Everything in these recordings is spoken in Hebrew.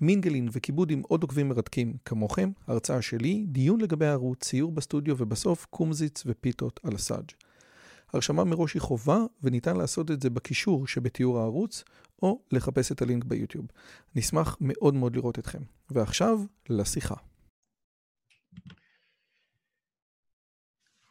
מינגלין וכיבוד עם עוד עוקבים מרתקים כמוכם, הרצאה שלי, דיון לגבי הערוץ, ציור בסטודיו ובסוף קומזיץ ופיתות על הסאג'. הרשמה מראש היא חובה וניתן לעשות את זה בקישור שבתיאור הערוץ או לחפש את הלינק ביוטיוב. נשמח מאוד מאוד לראות אתכם. ועכשיו, לשיחה.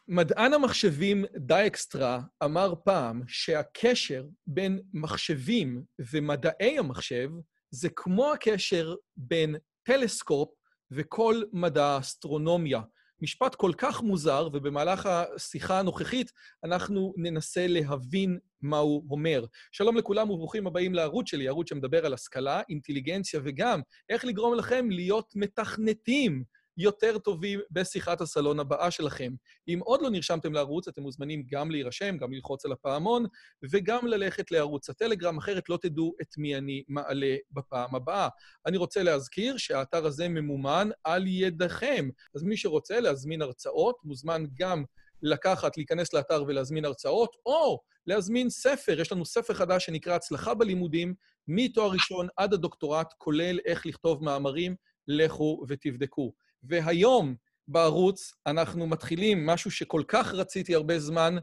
מדען המחשבים דייקסטרה אמר פעם שהקשר בין מחשבים ומדעי המחשב זה כמו הקשר בין טלסקופ וכל מדע האסטרונומיה. משפט כל כך מוזר, ובמהלך השיחה הנוכחית אנחנו ננסה להבין מה הוא אומר. שלום לכולם וברוכים הבאים לערוץ שלי, ערוץ שמדבר על השכלה, אינטליגנציה וגם איך לגרום לכם להיות מתכנתים. יותר טובים בשיחת הסלון הבאה שלכם. אם עוד לא נרשמתם לערוץ, אתם מוזמנים גם להירשם, גם ללחוץ על הפעמון, וגם ללכת לערוץ הטלגרם, אחרת לא תדעו את מי אני מעלה בפעם הבאה. אני רוצה להזכיר שהאתר הזה ממומן על ידיכם, אז מי שרוצה להזמין הרצאות, מוזמן גם לקחת, להיכנס לאתר ולהזמין הרצאות, או להזמין ספר. יש לנו ספר חדש שנקרא הצלחה בלימודים, מתואר ראשון עד הדוקטורט, כולל איך לכתוב מאמרים, לכו ותבדקו. והיום בערוץ אנחנו מתחילים משהו שכל כך רציתי הרבה זמן,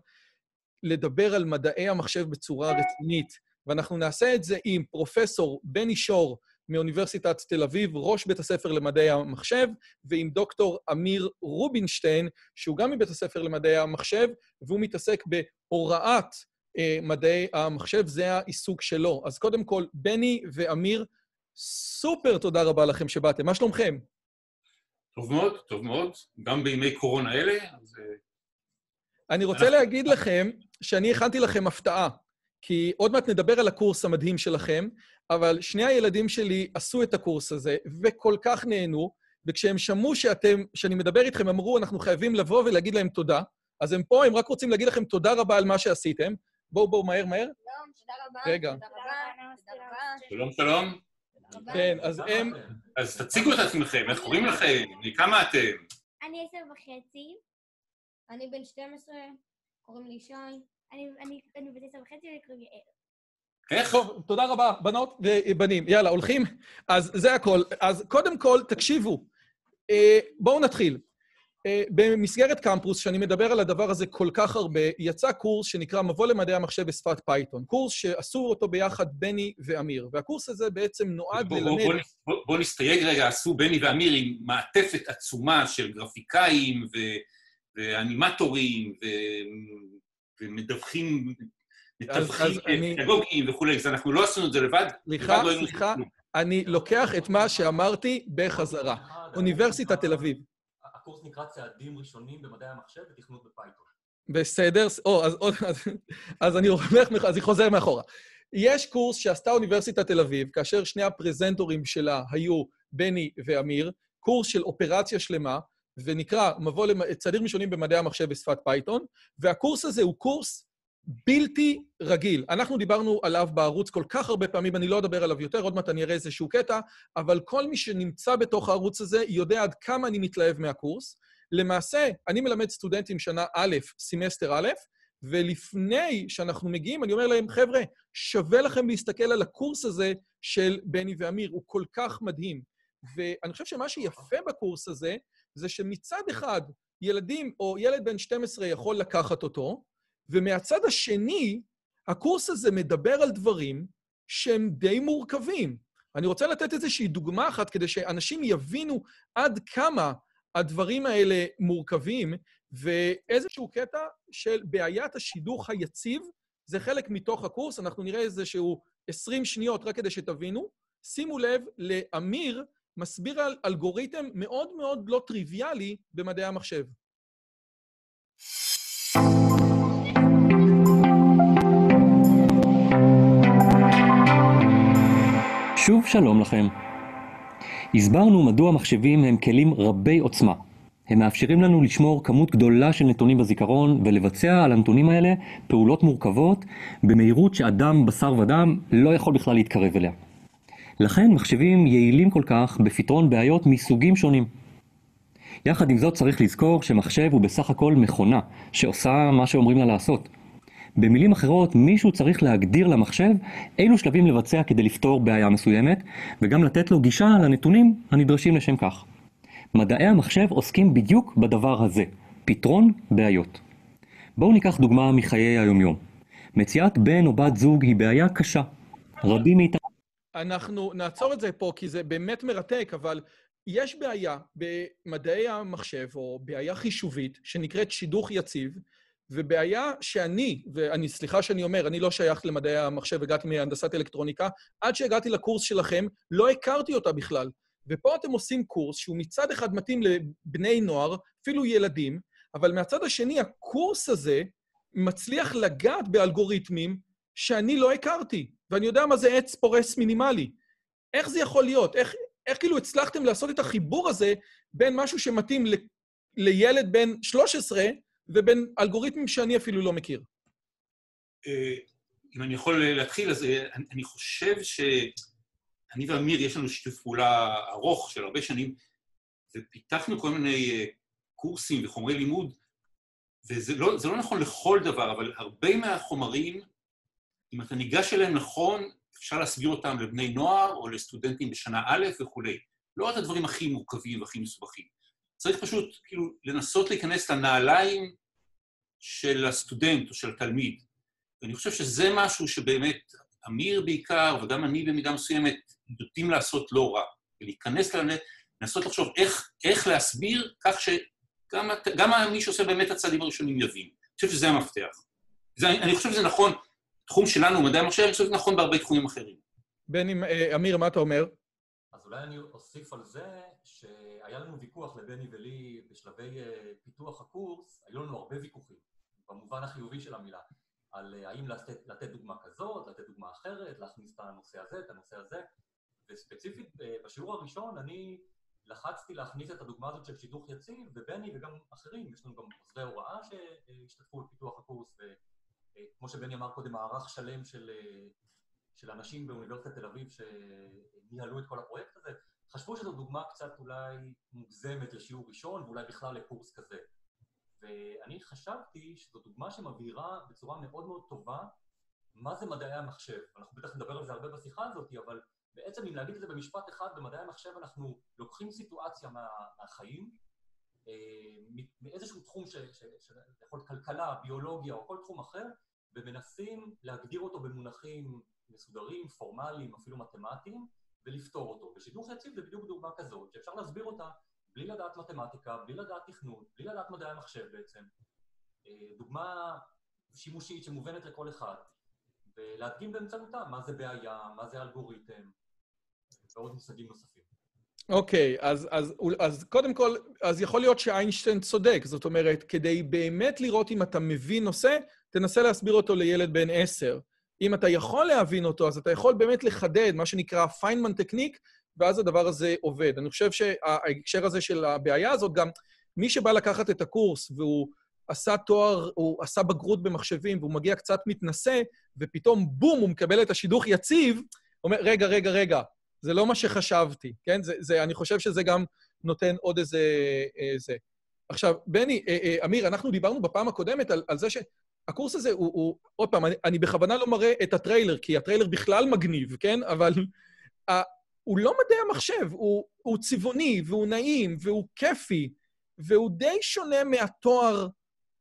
לדבר על מדעי המחשב בצורה רצינית, ואנחנו נעשה את זה עם פרופסור בני שור מאוניברסיטת תל אביב, ראש בית הספר למדעי המחשב, ועם דוקטור אמיר רובינשטיין, שהוא גם מבית הספר למדעי המחשב, והוא מתעסק בהוראת אה, מדעי המחשב, זה העיסוק שלו. אז קודם כל, בני ואמיר, סופר תודה רבה לכם שבאתם. מה שלומכם? טוב מאוד, טוב מאוד, גם בימי קורונה אלה, אז... אה, אני רוצה להגיד לכם שאני הכנתי לכם הפתעה, כי עוד מעט נדבר על הקורס המדהים שלכם, אבל שני הילדים שלי עשו את הקורס הזה, וכל כך נהנו, וכשהם שמעו שאתם, שאני מדבר איתכם, אמרו, אנחנו חייבים לבוא ולהגיד להם תודה. אז הם פה, הם רק רוצים להגיד לכם תודה רבה על מה שעשיתם. בואו, בואו, מהר, מהר. שלום, תודה רבה. רגע. תודה רבה. שלום, שלום. כן, אז הם... אז תציגו את עצמכם, איך קוראים לכם? מכמה אתם? אני עשר וחצי. אני בן 12, קוראים לי שי. אני בן עשר וחצי וקוראים לי אל. איך? טוב, תודה רבה, בנות ובנים. יאללה, הולכים? אז זה הכל. אז קודם כל, תקשיבו. אה, בואו נתחיל. אה, במסגרת קמפוס, שאני מדבר על הדבר הזה כל כך הרבה, יצא קורס שנקרא מבוא למדעי המחשב בשפת פייתון. קורס שעשו אותו ביחד בני ואמיר. והקורס הזה בעצם נועד בוא, ללמד... בוא, בוא, בוא נסתייג רגע, עשו בני ואמיר עם מעטפת עצומה של גרפיקאים ו, ואנימטורים ו, ומדווחים, מתווכים פדגוגיים אני... וכולי, אז אנחנו לא עשינו את זה לבד. סליחה, סליחה, אני לוקח את מה שאמרתי בחזרה. אוניברסיטת תל אביב. הקורס נקרא צעדים ראשונים במדעי המחשב ותכנות בפייתון. בסדר, או, אז, אז, אז אני הולך, אז אני חוזר מאחורה. יש קורס שעשתה אוניברסיטת תל אביב, כאשר שני הפרזנטורים שלה היו בני ואמיר, קורס של אופרציה שלמה, ונקרא מבוא לצעדים ראשונים במדעי המחשב בשפת פייתון, והקורס הזה הוא קורס בלתי רגיל. אנחנו דיברנו עליו בערוץ כל כך הרבה פעמים, אני לא אדבר עליו יותר, עוד מעט אני אראה איזשהו קטע, אבל כל מי שנמצא בתוך הערוץ הזה יודע עד כמה אני מתלהב מהקורס. למעשה, אני מלמד סטודנטים שנה א', סמסטר א', ולפני שאנחנו מגיעים, אני אומר להם, חבר'ה, שווה לכם להסתכל על הקורס הזה של בני ואמיר, הוא כל כך מדהים. ואני חושב שמה שיפה בקורס הזה, זה שמצד אחד, ילדים או ילד בן 12 יכול לקחת אותו, ומהצד השני, הקורס הזה מדבר על דברים שהם די מורכבים. אני רוצה לתת איזושהי דוגמה אחת כדי שאנשים יבינו עד כמה הדברים האלה מורכבים, ואיזשהו קטע של בעיית השידוך היציב, זה חלק מתוך הקורס, אנחנו נראה איזשהו 20 שניות רק כדי שתבינו. שימו לב, לאמיר מסביר על אלגוריתם מאוד מאוד לא טריוויאלי במדעי המחשב. שוב שלום לכם. הסברנו מדוע מחשבים הם כלים רבי עוצמה. הם מאפשרים לנו לשמור כמות גדולה של נתונים בזיכרון ולבצע על הנתונים האלה פעולות מורכבות במהירות שאדם בשר ודם לא יכול בכלל להתקרב אליה. לכן מחשבים יעילים כל כך בפתרון בעיות מסוגים שונים. יחד עם זאת צריך לזכור שמחשב הוא בסך הכל מכונה שעושה מה שאומרים לה לעשות. במילים אחרות, מישהו צריך להגדיר למחשב אילו שלבים לבצע כדי לפתור בעיה מסוימת, וגם לתת לו גישה לנתונים הנדרשים לשם כך. מדעי המחשב עוסקים בדיוק בדבר הזה, פתרון בעיות. בואו ניקח דוגמה מחיי היומיום. מציאת בן או בת זוג היא בעיה קשה. רבים מאיתנו... אנחנו נעצור את זה פה, כי זה באמת מרתק, אבל יש בעיה במדעי המחשב, או בעיה חישובית, שנקראת שידוך יציב, ובעיה שאני, ואני, סליחה שאני אומר, אני לא שייך למדעי המחשב, הגעתי מהנדסת אלקטרוניקה, עד שהגעתי לקורס שלכם, לא הכרתי אותה בכלל. ופה אתם עושים קורס שהוא מצד אחד מתאים לבני נוער, אפילו ילדים, אבל מהצד השני, הקורס הזה מצליח לגעת באלגוריתמים שאני לא הכרתי, ואני יודע מה זה עץ פורס מינימלי. איך זה יכול להיות? איך, איך כאילו הצלחתם לעשות את החיבור הזה בין משהו שמתאים ל, לילד בן 13 ובין אלגוריתמים שאני אפילו לא מכיר? אה, אם אני יכול להתחיל, אז אה, אני חושב ש... אני ואמיר, יש לנו שיתוף פעולה ארוך של הרבה שנים, ופיתחנו כל מיני אה, קורסים וחומרי לימוד, וזה לא, לא נכון לכל דבר, אבל הרבה מהחומרים, אם אתה ניגש אליהם נכון, אפשר להסביר אותם לבני נוער או לסטודנטים בשנה א' וכולי. לא את הדברים הכי מורכבים והכי מסובכים. צריך פשוט כאילו לנסות להיכנס לנעליים של הסטודנט או של התלמיד. ואני חושב שזה משהו שבאמת אמיר בעיקר, וגם אני במידה מסוימת, יודעים לעשות לא רע, ולהיכנס לנט, לנסות לחשוב איך, איך להסביר כך שגם מי שעושה באמת הצעדים הראשונים יבין. אני חושב שזה המפתח. זה, אני חושב שזה נכון, תחום שלנו, מדעי המחשב, אני חושב שזה נכון בהרבה תחומים אחרים. בני, אה, אמיר, מה אתה אומר? אז אולי אני אוסיף על זה שהיה לנו ויכוח לבני ולי בשלבי אה, פיתוח הקורס, היו לנו הרבה ויכוחים, במובן החיובי של המילה. על אה, האם לתת, לתת דוגמה כזאת, לתת דוגמה אחרת, להכניס את הנושא הזה, את הנושא הזה. וספציפית אה, בשיעור הראשון אני לחצתי להכניס את הדוגמה הזאת של שידוך יציב, ובני וגם אחרים, יש לנו גם עוזרי הוראה שהשתתפו בפיתוח הקורס, וכמו אה, שבני אמר קודם, מערך שלם של, של אנשים באוניברסיטת תל אביב שניהלו את כל הפרויקט הזה, חשבו שזו דוגמה קצת אולי מוגזמת לשיעור ראשון, ואולי בכלל לקורס כזה. ואני חשבתי שזו דוגמה שמבהירה בצורה מאוד מאוד טובה מה זה מדעי המחשב. אנחנו בטח נדבר על זה הרבה בשיחה הזאת, אבל בעצם אם להגיד את זה במשפט אחד, במדעי המחשב אנחנו לוקחים סיטואציה מה, מהחיים, אה, מאיזשהו תחום שיכול להיות כלכלה, ביולוגיה או כל תחום אחר, ומנסים להגדיר אותו במונחים מסודרים, פורמליים, אפילו מתמטיים, ולפתור אותו. ושידוך יציב זה בדיוק דוגמה כזאת, שאפשר להסביר אותה בלי לדעת מתמטיקה, בלי לדעת תכנות, בלי לדעת מדעי המחשב בעצם. אה, דוגמה שימושית שמובנת לכל אחד, ולהדגים באמצעותה מה זה בעיה, מה זה אלגוריתם, ועוד מושגים נוספים. אוקיי, okay, אז, אז, אז קודם כל, אז יכול להיות שאיינשטיין צודק. זאת אומרת, כדי באמת לראות אם אתה מבין נושא, תנסה להסביר אותו לילד בן עשר. אם אתה יכול להבין אותו, אז אתה יכול באמת לחדד, מה שנקרא פיינמן טכניק, ואז הדבר הזה עובד. אני חושב שההקשר הזה של הבעיה הזאת, גם מי שבא לקחת את הקורס והוא עשה תואר, הוא עשה בגרות במחשבים והוא מגיע קצת מתנשא, ופתאום בום, הוא מקבל את השידוך יציב, אומר, רגע, רגע, רגע, זה לא מה שחשבתי, כן? זה, זה, אני חושב שזה גם נותן עוד איזה... איזה. עכשיו, בני, אה, אה, אמיר, אנחנו דיברנו בפעם הקודמת על, על זה שהקורס הזה הוא, הוא עוד פעם, אני, אני בכוונה לא מראה את הטריילר, כי הטריילר בכלל מגניב, כן? אבל הוא לא מדעי המחשב, הוא, הוא צבעוני, והוא נעים, והוא כיפי, והוא די שונה מהתואר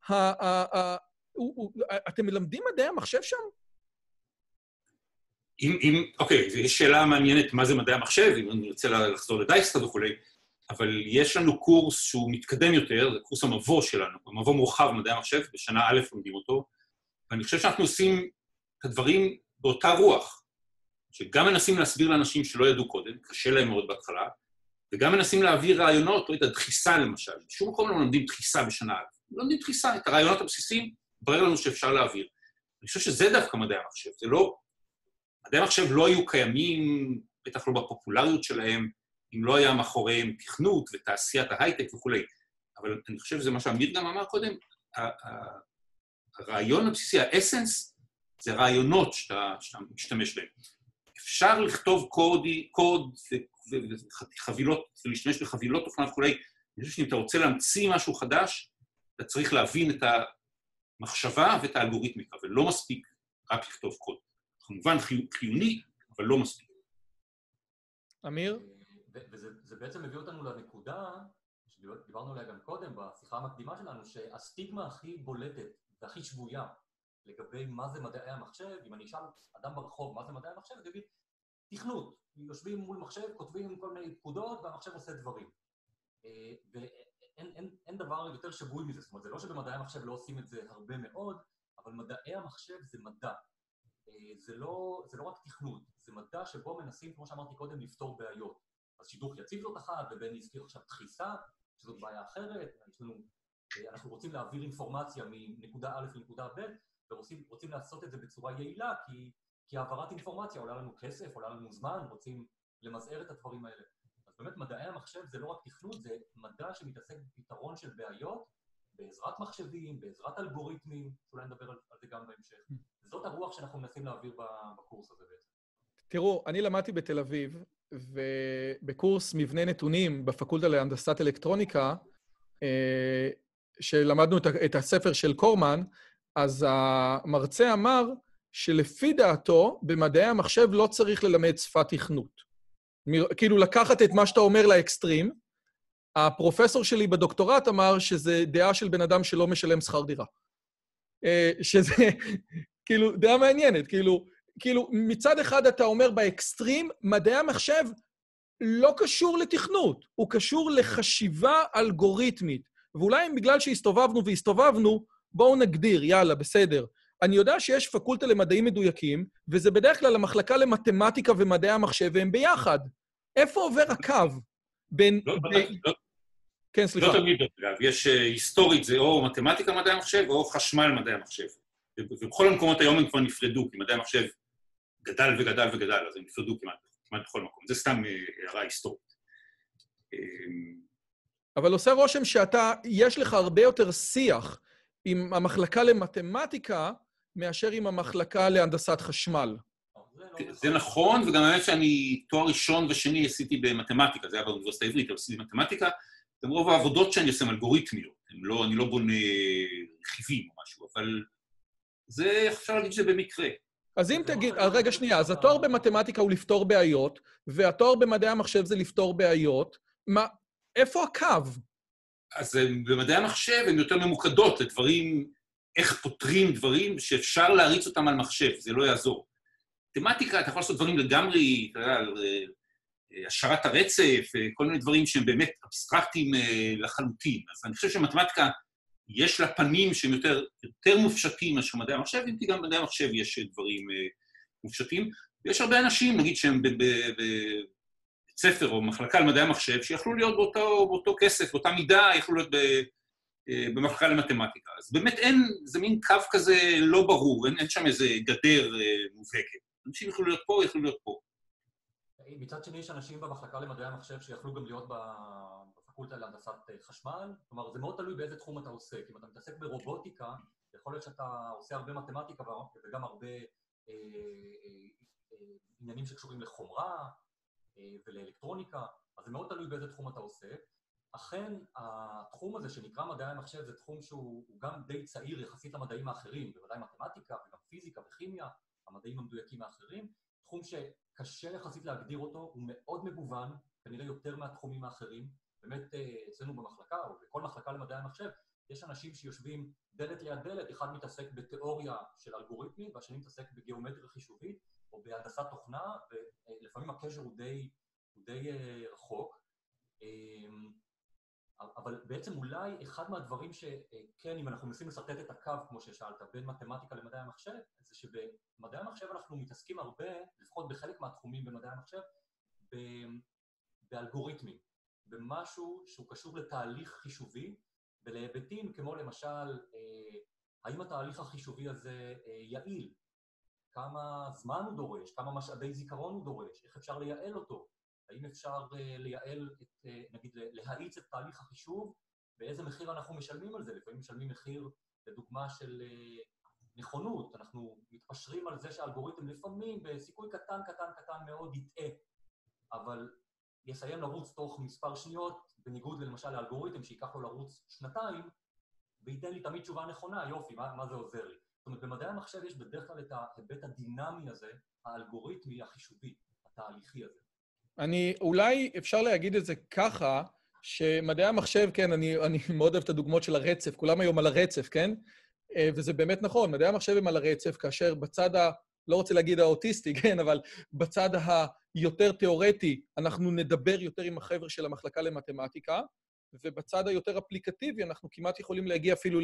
ה... ה, ה הוא, הוא, אתם מלמדים מדעי המחשב שם? אם, אם, אוקיי, יש שאלה מעניינת מה זה מדעי המחשב, אם אני רוצה לחזור לדייסטה וכולי, אבל יש לנו קורס שהוא מתקדם יותר, זה קורס המבוא שלנו, המבוא מורחב במדעי המחשב, בשנה א' לומדים אותו, ואני חושב שאנחנו עושים את הדברים באותה רוח. שגם מנסים להסביר לאנשים שלא ידעו קודם, קשה להם מאוד בהתחלה, וגם מנסים להעביר רעיונות, או את הדחיסה למשל. בשום מקום לא לומדים דחיסה בשנה א'. לומדים דחיסה, את הרעיונות הבסיסיים, התברר לנו שאפשר להעביר. אני חושב שזה דווקא מדעי המחשב, זה לא... מדעי המחשב לא היו קיימים, בטח לא בפופולריות שלהם, אם לא היה מאחוריהם תכנות ותעשיית ההייטק וכולי. אבל אני חושב שזה מה שאמיר גם אמר קודם, הרעיון הבסיסי, האסנס, זה רעיונות שאתה, שאתה משתמש בהם. אפשר לכתוב קודי, קוד וחבילות, ולהשתמש בחבילות תוכנה וכולי. אני חושב שאם אתה רוצה להמציא משהו חדש, אתה צריך להבין את המחשבה ואת האלגוריתמיקה, ולא מספיק רק לכתוב קוד. כמובן חיוני, אבל לא מספיק. אמיר? וזה בעצם מביא אותנו לנקודה שדיברנו עליה גם קודם בשיחה המקדימה שלנו, שהסטיגמה הכי בולטת והכי שבויה לגבי מה זה מדעי המחשב, אם אני אשאל אדם ברחוב מה זה מדעי המחשב, הוא יגיד, תכנות. יושבים מול מחשב, כותבים כל מיני פקודות והמחשב עושה דברים. אה, ואין אין, אין דבר יותר שבוי מזה, זאת אומרת, זה לא שבמדעי המחשב לא עושים את זה הרבה מאוד, אבל מדעי המחשב זה מדע. אה, זה לא, זה לא רק תכנות, זה מדע שבו מנסים, כמו שאמרתי קודם, לפתור בעיות. אז שידוך יציב זאת אחת, ובני הזכיר עכשיו דחיסה, שזאת בעיה אחרת, יש לנו, אה, אנחנו רוצים להעביר אינפורמציה מנקודה א' לנקודה ב', ורוצים לעשות את זה בצורה יעילה, כי, כי העברת אינפורמציה עולה לנו כסף, עולה לנו זמן, רוצים למזער את הדברים האלה. אז באמת מדעי המחשב זה לא רק תכנות, זה מדע שמתעסק בפתרון של בעיות בעזרת מחשבים, בעזרת אלגוריתמים, שאולי נדבר על, על זה גם בהמשך. זאת הרוח שאנחנו מנסים להעביר בקורס הזה בעצם. תראו, אני למדתי בתל אביב, ובקורס מבנה נתונים בפקולטה להנדסת אלקטרוניקה, אה, שלמדנו את הספר של קורמן, אז המרצה אמר שלפי דעתו, במדעי המחשב לא צריך ללמד שפת תכנות. כאילו, לקחת את מה שאתה אומר לאקסטרים. הפרופסור שלי בדוקטורט אמר שזה דעה של בן אדם שלא משלם שכר דירה. אה, שזה, כאילו, דעה מעניינת. כאילו, כאילו, מצד אחד אתה אומר באקסטרים, מדעי המחשב לא קשור לתכנות, הוא קשור לחשיבה אלגוריתמית. ואולי בגלל שהסתובבנו והסתובבנו, בואו נגדיר, יאללה, בסדר. אני יודע שיש פקולטה למדעים מדויקים, וזה בדרך כלל המחלקה למתמטיקה ומדעי המחשב, והם ביחד. איפה עובר הקו בין... לא, ב... לא, לא, כן, סליחה. לא תמיד, אגב. יש אה, היסטורית, זה או מתמטיקה מדעי המחשב, או חשמל מדעי המחשב. ובכל המקומות היום הם כבר נפרדו, כי מדעי המחשב גדל וגדל וגדל, אז הם נפרדו כמעט, כמעט בכל מקום. זה סתם אה, הערה היסטורית. אבל עושה רושם שאתה, יש לך הרבה יותר שיח עם המחלקה למתמטיקה מאשר עם המחלקה להנדסת חשמל. זה נכון, וגם האמת שאני תואר ראשון ושני עשיתי במתמטיקה, זה היה באוניברסיטה העברית, אבל עשיתי מתמטיקה, גם רוב העבודות שאני עושה הן אלגוריתמיות, לא, אני לא בונה רכיבים או משהו, אבל זה, אפשר להגיד שזה במקרה. אז אם תגיד, רגע שנייה, אז התואר במתמטיקה הוא לפתור בעיות, והתואר במדעי המחשב זה לפתור בעיות, מה, איפה הקו? אז במדעי המחשב הן יותר ממוקדות לדברים, איך פותרים דברים שאפשר להריץ אותם על מחשב, זה לא יעזור. מתמטיקה, אתה יכול לעשות דברים לגמרי, אתה יודע, אה, השארת הרצף, אה, כל מיני דברים שהם באמת אבסטרקטיים אה, לחלוטין. אז אני חושב שמתמטיקה, יש לה פנים שהם יותר, יותר מופשטים מאשר מדעי המחשב, אם כי גם במדעי המחשב יש דברים מופשטים. ויש הרבה אנשים, נגיד, שהם ספר או מחלקה למדעי המחשב, שיכלו להיות באותו, באותו כסף, באותה מידה, יכלו להיות ב, אה, במחלקה למתמטיקה. אז באמת אין, זה מין קו כזה לא ברור, אין, אין שם איזה גדר אה, מובהקת. אנשים יכלו להיות פה, יכלו להיות פה. מצד שני, יש אנשים במחלקה למדעי המחשב שיכלו גם להיות בפקולטה להנדסת אה, חשמל. כלומר, זה מאוד תלוי באיזה תחום אתה עוסק. אם אתה מתעסק ברובוטיקה, יכול להיות שאתה עושה הרבה מתמטיקה וגם הרבה אה, אה, עניינים שקשורים לחומרה, אה, ולאלקטרוניקה, אז זה מאוד תלוי באיזה תחום אתה עושה. אכן, התחום הזה שנקרא מדעי המחשב זה תחום שהוא גם די צעיר יחסית למדעים האחרים, בוודאי מתמטיקה וגם פיזיקה וכימיה, המדעים המדויקים האחרים, תחום שקשה יחסית להגדיר אותו, הוא מאוד מגוון, כנראה יותר מהתחומים האחרים. באמת אה, אצלנו במחלקה, או בכל מחלקה למדעי המחשב, יש אנשים שיושבים דלת ליד דלת, אחד מתעסק בתיאוריה של אלגוריתמים והשני מתעסק בגיאומטריה חישובית או בהנדסת תוכנה, ולפעמים הקשר הוא די, אה, רחוק. אמ, אבל בעצם אולי אחד מהדברים שכן, אם אנחנו מנסים לשרטט את הקו, כמו ששאלת, בין מתמטיקה למדעי המחשב, זה שבמדעי המחשב אנחנו מתעסקים הרבה, לפחות בחלק מהתחומים במדעי המחשב, באלגוריתמים, במשהו שהוא קשור לתהליך חישובי ולהיבטים כמו למשל, אה, האם התהליך החישובי הזה אה, יעיל? כמה זמן הוא דורש? כמה משאבי זיכרון הוא דורש? איך אפשר לייעל אותו? האם אפשר אה, לייעל, את, נגיד, להאיץ את תהליך החישוב ואיזה מחיר אנחנו משלמים על זה. לפעמים משלמים מחיר, לדוגמה, של נכונות. אנחנו מתפשרים על זה שהאלגוריתם לפעמים, בסיכוי קטן, קטן, קטן מאוד, יטעה, אבל יסיים לרוץ תוך מספר שניות, בניגוד למשל לאלגוריתם שייקח לו לרוץ שנתיים, וייתן לי תמיד תשובה נכונה, יופי, מה, מה זה עוזר לי? זאת אומרת, במדעי המחשב יש בדרך כלל את ההיבט הדינמי הזה, האלגוריתמי, החישובי, התהליכי הזה. אני, אולי אפשר להגיד את זה ככה, שמדעי המחשב, כן, אני, אני מאוד אוהב את הדוגמאות של הרצף, כולם היום על הרצף, כן? אה, וזה באמת נכון, מדעי המחשב הם על הרצף, כאשר בצד ה... לא רוצה להגיד האוטיסטי, כן, אבל בצד היותר תיאורטי, אנחנו נדבר יותר עם החבר'ה של המחלקה למתמטיקה, ובצד היותר אפליקטיבי אנחנו כמעט יכולים להגיע אפילו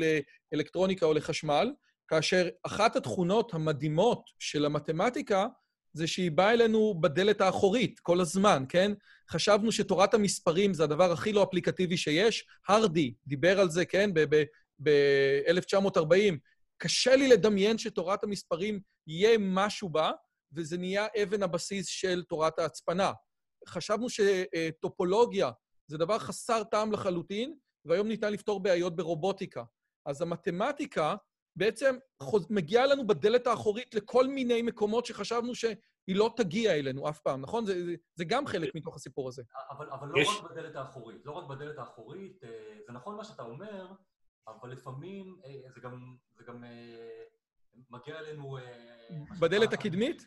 לאלקטרוניקה או לחשמל, כאשר אחת התכונות המדהימות של המתמטיקה זה שהיא באה אלינו בדלת האחורית כל הזמן, כן? חשבנו שתורת המספרים זה הדבר הכי לא אפליקטיבי שיש. הרדי דיבר על זה, כן? ב-1940. קשה לי לדמיין שתורת המספרים יהיה משהו בה, וזה נהיה אבן הבסיס של תורת ההצפנה. חשבנו שטופולוגיה זה דבר חסר טעם לחלוטין, והיום ניתן לפתור בעיות ברובוטיקה. אז המתמטיקה בעצם. מגיעה לנו בדלת האחורית לכל מיני מקומות שחשבנו שהיא לא תגיע אלינו אף פעם, נכון? זה, זה, זה גם חלק מתוך הסיפור הזה. אבל, אבל לא יש... רק בדלת האחורית. לא רק בדלת האחורית, אה, זה נכון מה שאתה אומר, אבל לפעמים אה, זה גם, זה גם אה, מגיע אלינו... בדלת הקדמית?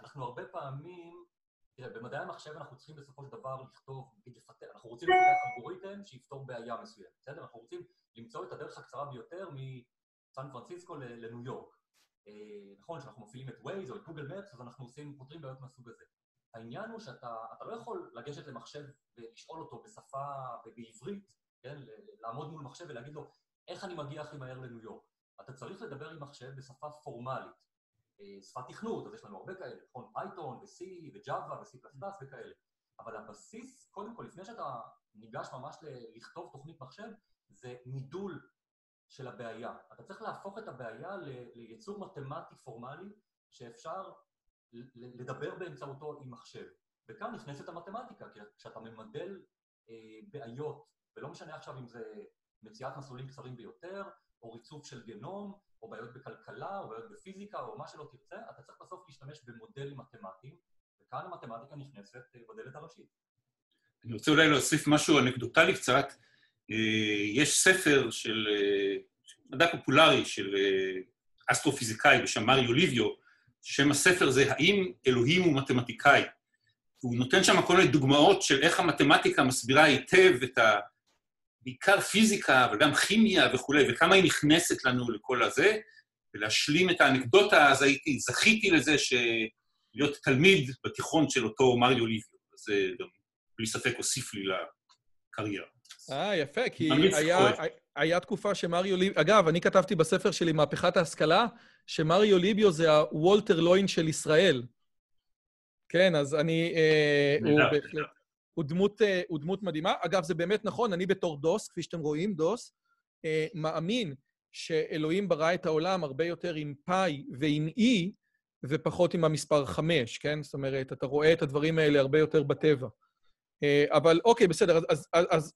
אנחנו, הרבה פעמים... תראה, במדעי המחשב אנחנו צריכים בסופו של דבר לכתוב, לפתח, אנחנו רוצים לפתח אלגוריתם שיפתור בעיה מסוימת, בסדר? אנחנו רוצים למצוא את הדרך הקצרה ביותר מסן פרנסיסקו לניו יורק. אה, נכון, כשאנחנו מפעילים את Waze או את גוגל מפס, אז אנחנו עושים, פותרים בעיות מהסוג הזה. העניין הוא שאתה לא יכול לגשת למחשב ולשאול אותו בשפה, בעברית, כן? לעמוד מול מחשב ולהגיד לו, איך אני מגיע הכי מהר לניו יורק? אתה צריך לדבר עם מחשב בשפה פורמלית. אה, שפת תכנות, אז יש לנו הרבה כאלה, נכון? פייתון ו-C ו-Java ו-C++ וכאלה. אבל הבסיס, קודם כל, לפני שאתה ניגש ממש לכתוב תוכנית מחשב, זה מידול של הבעיה. אתה צריך להפוך את הבעיה ליצור מתמטי פורמלי שאפשר לדבר באמצעותו עם מחשב. וכאן נכנסת המתמטיקה, כי כשאתה ממדל אה, בעיות, ולא משנה עכשיו אם זה מציאת מסלולים קצרים ביותר, או ריצוף של גנום, או בעיות בכלכלה, או בעיות בפיזיקה, או מה שלא תרצה, אתה צריך בסוף להשתמש במודלים מתמטיים, וכאן המתמטיקה נכנסת אה, בדלת הראשית. אני רוצה אולי להוסיף משהו אנקדוטלי קצת. אה, יש ספר של אה, מדע פופולרי של אסטרופיזיקאי בשם מריו ליביו, שם הספר זה האם אלוהים הוא מתמטיקאי. הוא נותן שם כל מיני דוגמאות של איך המתמטיקה מסבירה היטב את ה... בעיקר פיזיקה, אבל גם כימיה וכולי, וכמה היא נכנסת לנו לכל הזה, ולהשלים את האנקדוטה, אז הייתי, זכיתי לזה ש... להיות תלמיד בתיכון של אותו מריו ליביו. זה גם, בלי ספק, הוסיף לי לקריירה. אה, יפה, כי היה, היה תקופה שמריו ליביו... אגב, אני כתבתי בספר שלי, מהפכת ההשכלה, שמריו ליביו זה הוולטר לוין של ישראל. כן, אז אני... אה, הוא בהחלט... הוא דמות, אה, הוא דמות מדהימה. אגב, זה באמת נכון, אני בתור דוס, כפי שאתם רואים, דוס, אה, מאמין שאלוהים ברא את העולם הרבה יותר עם פאי ועם אי, ופחות עם המספר חמש, כן? זאת אומרת, אתה רואה את הדברים האלה הרבה יותר בטבע. אה, אבל אוקיי, בסדר, אז, אז, אז,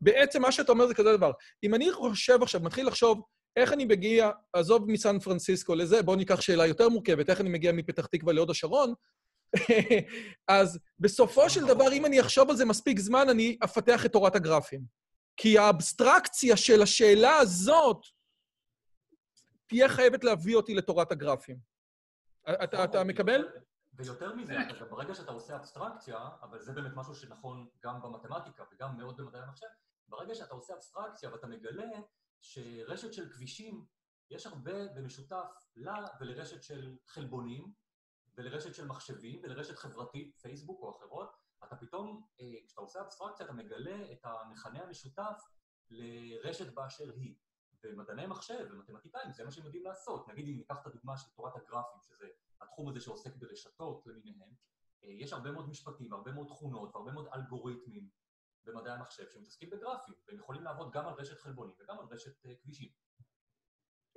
בעצם מה שאתה אומר זה כזה דבר. אם אני חושב עכשיו, מתחיל לחשוב, איך אני מגיע, עזוב מסן פרנסיסקו לזה, בואו ניקח שאלה יותר מורכבת, איך אני מגיע מפתח תקווה להוד השרון, אז בסופו של דבר, אם אני אחשוב על זה מספיק זמן, אני אפתח את תורת הגרפים. כי האבסטרקציה של השאלה הזאת תהיה חייבת להביא אותי לתורת הגרפים. אתה, אתה מקבל? ויותר מזה, ברגע שאתה עושה אבסטרקציה, אבל זה באמת משהו שנכון גם במתמטיקה וגם מאוד במדעי המחשב, ברגע שאתה עושה אבסטרקציה ואתה מגלה שרשת של כבישים, יש הרבה במשותף לה ולרשת של חלבונים, ולרשת של מחשבים ולרשת חברתית, פייסבוק או אחרות, אתה פתאום, אה, כשאתה עושה אבסטרקציה, אתה מגלה את המכנה המשותף לרשת באשר היא. ומדעני מחשב ומתמטיקאים, זה מה שהם יודעים לעשות. נגיד אם ניקח את הדוגמה של תורת הגרפים, שזה התחום הזה שעוסק ברשתות למיניהן, אה, יש הרבה מאוד משפטים, הרבה מאוד תכונות והרבה מאוד אלגוריתמים במדעי המחשב שמתעסקים בגרפים, והם יכולים לעבוד גם על רשת חלבונים וגם על רשת אה, כבישים.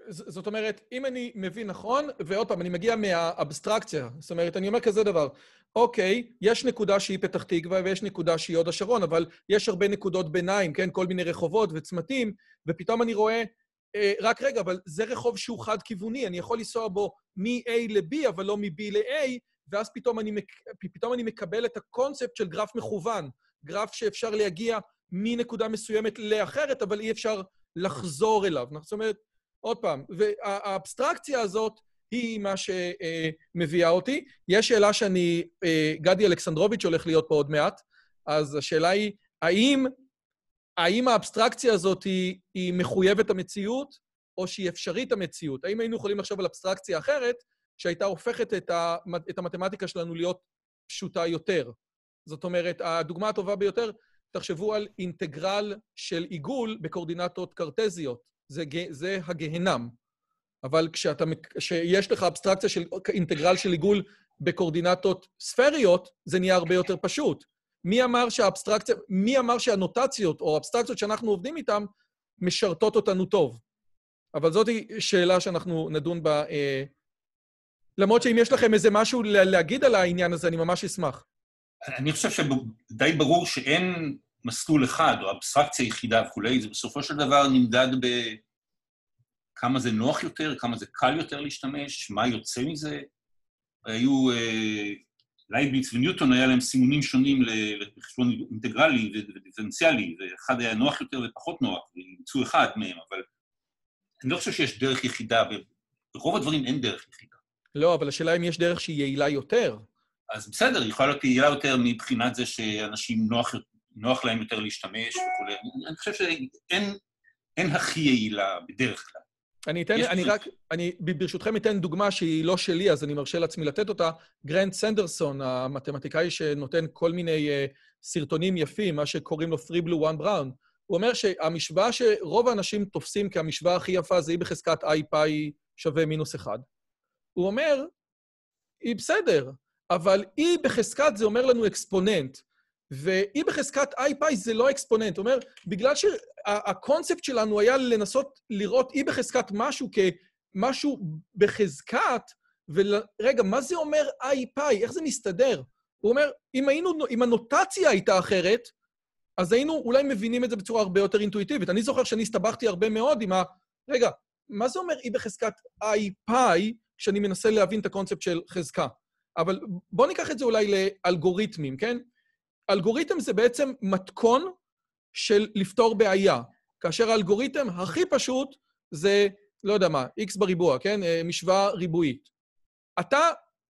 זאת אומרת, אם אני מבין נכון, ועוד פעם, אני מגיע מהאבסטרקציה, זאת אומרת, אני אומר כזה דבר, אוקיי, יש נקודה שהיא פתח תקווה ויש נקודה שהיא הוד השרון, אבל יש הרבה נקודות ביניים, כן? כל מיני רחובות וצמתים, ופתאום אני רואה, אה, רק רגע, אבל זה רחוב שהוא חד-כיווני, אני יכול לנסוע בו מ-A ל-B, אבל לא מ-B ל-A, ואז פתאום אני, מק... פתאום אני מקבל את הקונספט של גרף מכוון, גרף שאפשר להגיע מנקודה מסוימת לאחרת, אבל אי אפשר לחזור אליו. זאת אומרת, עוד פעם, והאבסטרקציה הזאת היא מה שמביאה אותי. יש שאלה שאני, אה, גדי אלכסנדרוביץ' הולך להיות פה עוד מעט, אז השאלה היא, האם, האם האבסטרקציה הזאת היא, היא מחויבת המציאות, או שהיא אפשרית המציאות? האם היינו יכולים לחשוב על אבסטרקציה אחרת, שהייתה הופכת את, ה, את המתמטיקה שלנו להיות פשוטה יותר? זאת אומרת, הדוגמה הטובה ביותר, תחשבו על אינטגרל של עיגול בקורדינטות קרטזיות. זה, זה הגהנם. אבל כשאתה, כשיש לך אבסטרקציה של אינטגרל של עיגול בקורדינטות ספריות, זה נהיה הרבה יותר פשוט. מי אמר שהאבסטרקציה, מי אמר שהנוטציות או האבסטרקציות שאנחנו עובדים איתן משרתות אותנו טוב? אבל זאת שאלה שאנחנו נדון בה. אה, למרות שאם יש לכם איזה משהו להגיד על העניין הזה, אני ממש אשמח. אני חושב שדי ברור שאין מסלול אחד או אבסטרקציה יחידה וכולי, זה בסופו של דבר נמדד בכמה זה נוח יותר, כמה זה קל יותר להשתמש, מה יוצא מזה. היו, אה, לייבליץ וניוטון היה להם סימונים שונים לחשבון אינטגרלי ודיפרנציאלי, ואחד היה נוח יותר ופחות נוח, וימצאו אחד מהם, אבל אני לא חושב שיש דרך יחידה, ברוב הדברים אין דרך יחידה. לא, אבל השאלה אם יש דרך שהיא יעילה יותר. אז בסדר, היא יכולה להיות יעילה יותר מבחינת זה שאנשים נוח, נוח להם יותר להשתמש וכולי. אני חושב שאין הכי יעילה בדרך כלל. אני אתן, אני רק, אני ברשותכם אתן דוגמה שהיא לא שלי, אז אני מרשה לעצמי לתת אותה. גרנט סנדרסון, המתמטיקאי שנותן כל מיני uh, סרטונים יפים, מה שקוראים לו 3 blue 1 brown, הוא אומר שהמשוואה שרוב האנשים תופסים כהמשוואה הכי יפה זה E בחזקת i פאי שווה מינוס 1. הוא אומר, היא בסדר, אבל E בחזקת זה אומר לנו אקספוננט, ו-E בחזקת i פאי זה לא אקספוננט. אומר, בגלל שהקונספט שלנו היה לנסות לראות E בחזקת משהו כמשהו בחזקת, ורגע, מה זה אומר i פאי? איך זה מסתדר? הוא אומר, אם, היינו, אם הנוטציה הייתה אחרת, אז היינו אולי מבינים את זה בצורה הרבה יותר אינטואיטיבית. אני זוכר שאני הסתבכתי הרבה מאוד עם ה... רגע, מה זה אומר E בחזקת i פאי כשאני מנסה להבין את הקונספט של חזקה? אבל בואו ניקח את זה אולי לאלגוריתמים, כן? אלגוריתם זה בעצם מתכון של לפתור בעיה, כאשר האלגוריתם הכי פשוט זה, לא יודע מה, x בריבוע, כן? משוואה ריבועית. אתה,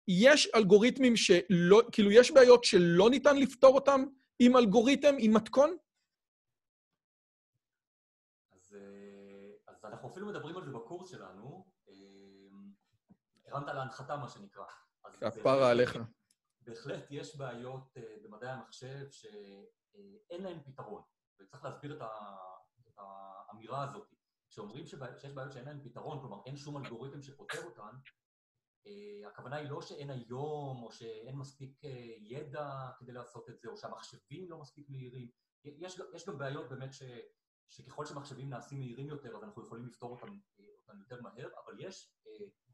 יש אלגוריתמים שלא, כאילו, יש בעיות שלא ניתן לפתור אותם עם אלגוריתם, עם מתכון? אז, אז אנחנו אפילו מדברים על זה בקורס שלנו. הרמת להנחתה, מה שנקרא. כפרה עליך. בהחלט יש בעיות במדעי המחשב שאין להן פתרון, וצריך להסביר את, ה, את האמירה הזאת. כשאומרים שיש בעיות שאין להן פתרון, כלומר אין שום אלגוריתם שפותר אותן, הכוונה היא לא שאין היום, או שאין מספיק ידע כדי לעשות את זה, או שהמחשבים לא מספיק מהירים. יש, יש גם בעיות באמת ש, שככל שמחשבים נעשים מהירים יותר, אז אנחנו יכולים לפתור אותם, אותם יותר מהר, אבל יש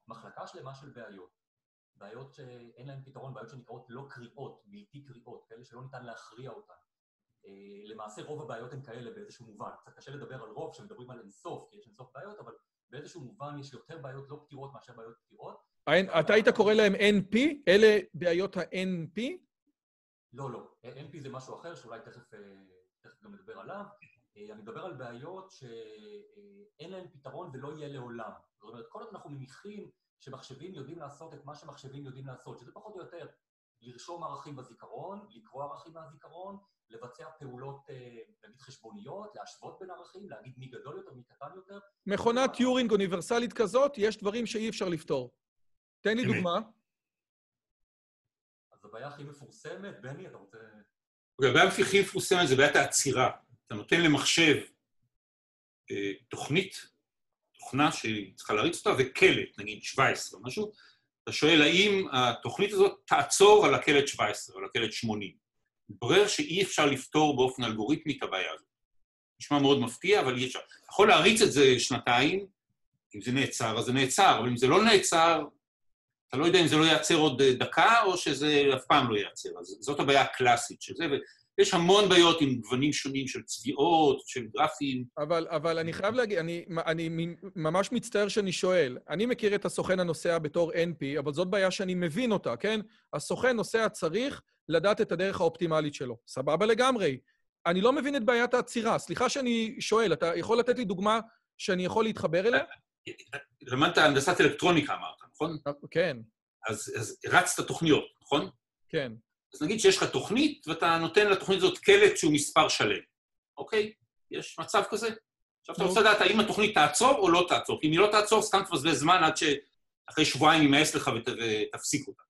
מחלקה שלמה של בעיות. בעיות שאין להן פתרון, בעיות שנקראות לא קריאות, בלתי קריאות, כאלה שלא ניתן להכריע אותן. למעשה רוב הבעיות הן כאלה באיזשהו מובן. קצת קשה לדבר על רוב כשמדברים על אינסוף, כי יש אינסוף בעיות, אבל באיזשהו מובן יש יותר בעיות לא פתירות מאשר בעיות פתירות. אתה היית קורא להם NP? אלה בעיות ה-NP? לא, לא. NP זה משהו אחר, שאולי תכף, תכף גם נדבר עליו. אני מדבר על בעיות שאין להן פתרון ולא יהיה לעולם. זאת אומרת, כל עוד אנחנו מניחים שמחשבים יודעים לעשות את מה שמחשבים יודעים לעשות, שזה פחות או יותר לרשום ערכים בזיכרון, לקרוא ערכים מהזיכרון, לבצע פעולות, נגיד חשבוניות, להשוות בין ערכים, להגיד מי גדול יותר, מי קטן יותר. מכונת טיורינג אוניברסלית כזאת, יש דברים שאי אפשר לפתור. תן לי דוגמה. אז הבעיה הכי מפורסמת, בני, אתה רוצה... אוקיי, הבעיה הכי מפורסמת זה בעיית העצירה. אתה נותן למחשב תוכנית, תוכנה שהיא צריכה להריץ אותה, וקלט, נגיד 17 או משהו, אתה שואל האם התוכנית הזאת תעצור על הקלט 17 או על הקלט 80. מתברר שאי אפשר לפתור באופן אלגוריתמי את הבעיה הזאת. נשמע מאוד מפתיע, אבל אי אפשר. יכול להריץ את זה שנתיים, אם זה נעצר, אז זה נעצר, אבל אם זה לא נעצר, אתה לא יודע אם זה לא ייעצר עוד דקה, או שזה אף פעם לא ייעצר. אז זאת הבעיה הקלאסית של זה, ויש המון בעיות עם גוונים שונים של צביעות, של גרפים. אבל, אבל אני חייב להגיד, אני, אני ממש מצטער שאני שואל. אני מכיר את הסוכן הנוסע בתור NP, אבל זאת בעיה שאני מבין אותה, כן? הסוכן נוסע צריך לדעת את הדרך האופטימלית שלו. סבבה לגמרי. אני לא מבין את בעיית העצירה. סליחה שאני שואל, אתה יכול לתת לי דוגמה שאני יכול להתחבר אליה? למדת הנדסת אלקטרוניקה, אמרת, נכון? כן. אז, אז רצת תוכניות, נכון? כן. אז נגיד שיש לך תוכנית, ואתה נותן לתוכנית הזאת קלט שהוא מספר שלם, אוקיי? יש מצב כזה? עכשיו אתה רוצה לדעת האם התוכנית תעצור או לא תעצור, כי אם היא לא תעצור, סתם תבזבז זמן עד שאחרי שבועיים יימאס לך ותפסיק אותה.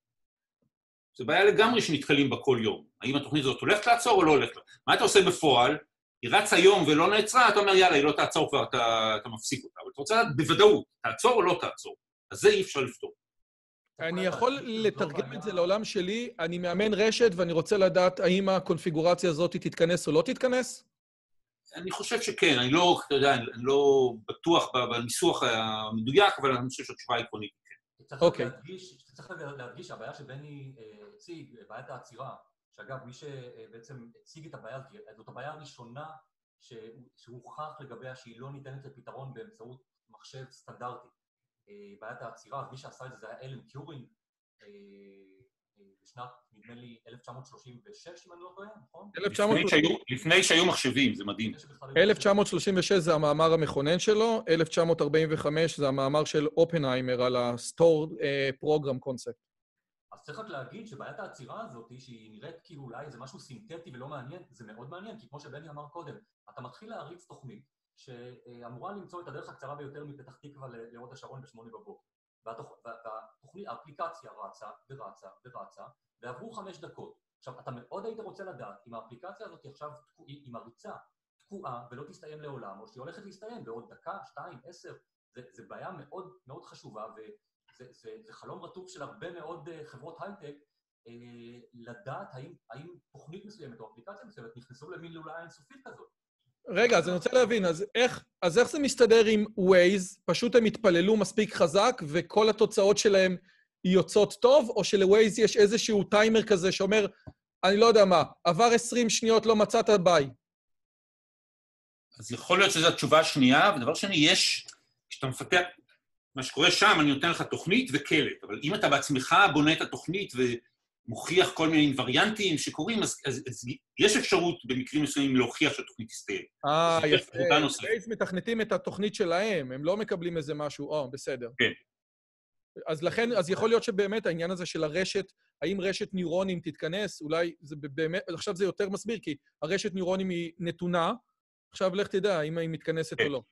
זו בעיה לגמרי שנתקלים בה כל יום. האם התוכנית הזאת הולכת לעצור או לא הולכת לעצור? מה אתה עושה בפועל? היא רצה יום ולא נעצרה, אתה אומר, יאללה, היא לא תעצור כבר, אתה, אתה מפסיק אותה. אבל אתה רוצה לדעת בוודאות, תעצור או לא תעצור. אז זה אי אפשר לפתור. אני יכול לתרגם את זה לעולם שלי, אני מאמן רשת ואני רוצה לדעת האם הקונפיגורציה הזאת תתכנס או לא תתכנס? אני חושב שכן, אני לא, אתה יודע, אני לא בטוח בניסוח המדויק, אבל אני חושב שהתשובה העקרונית היא כן. אוקיי. צריך להדגיש שהבעיה שבני אה, הציג, בעיית העצירה, שאגב, מי שבעצם הציג את הבעיה הזאת, זאת הבעיה הראשונה שהוכח לגביה שהיא לא ניתנת לפתרון באמצעות מחשב סטנדרטי. אה, בעיית העצירה, מי שעשה את זה זה היה אלן טיורינג אה, אה, בשנת, נדמה לי, 1936, אם אני לא טועה, נכון? לפני שהיו מחשבים, זה מדהים. 1936 זה המאמר המכונן שלו, 1945 זה המאמר של אופנהיימר על ה-Stored Program Concept. אז צריך רק להגיד שבעיית העצירה הזאת, שהיא נראית כאילו אולי זה משהו סינתטי ולא מעניין, זה מאוד מעניין, כי כמו שבני אמר קודם, אתה מתחיל להריץ תוכנית שאמורה למצוא את הדרך הקצרה ביותר מפתח תקווה להוד השרון בשמונה בבוקר. והתוכנית, האפליקציה רצה ורצה ורצה, ועברו חמש דקות. עכשיו, אתה מאוד היית רוצה לדעת אם האפליקציה הזאת עכשיו, אם הריצה תקועה ולא תסתיים לעולם, או שהיא הולכת להסתיים בעוד דקה, שתיים, עשר, זה בעיה מאוד מאוד חשובה, זה, זה, זה חלום רטוב של הרבה מאוד אה, חברות הייטק, אה, לדעת האם, האם תוכנית מסוימת או אפליקציה מסוימת נכנסו למין לולאה אינסופית כזאת. רגע, אז אני רוצה להבין, אז איך, אז איך זה מסתדר עם Waze? פשוט הם התפללו מספיק חזק וכל התוצאות שלהם יוצאות טוב, או שלווייז יש איזשהו טיימר כזה שאומר, אני לא יודע מה, עבר 20 שניות, לא מצאת ביי. אז יכול להיות שזו התשובה השנייה, ודבר שני, יש, כשאתה מפתח, מה שקורה שם, אני נותן לך תוכנית וקלט, אבל אם אתה בעצמך בונה את התוכנית ומוכיח כל מיני אינווריאנטים שקורים, אז, אז, אז יש אפשרות במקרים מסוימים להוכיח שהתוכנית תסתיים. אה, יפה. בווייז מתכנתים את התוכנית שלהם, הם לא מקבלים איזה משהו, או, בסדר. כן. אז לכן, אז יכול להיות שבאמת העניין הזה של הרשת, האם רשת ניורונים תתכנס, אולי זה באמת, עכשיו זה יותר מסביר, כי הרשת ניורונים היא נתונה, עכשיו לך תדע אם היא מתכנסת כן. או לא.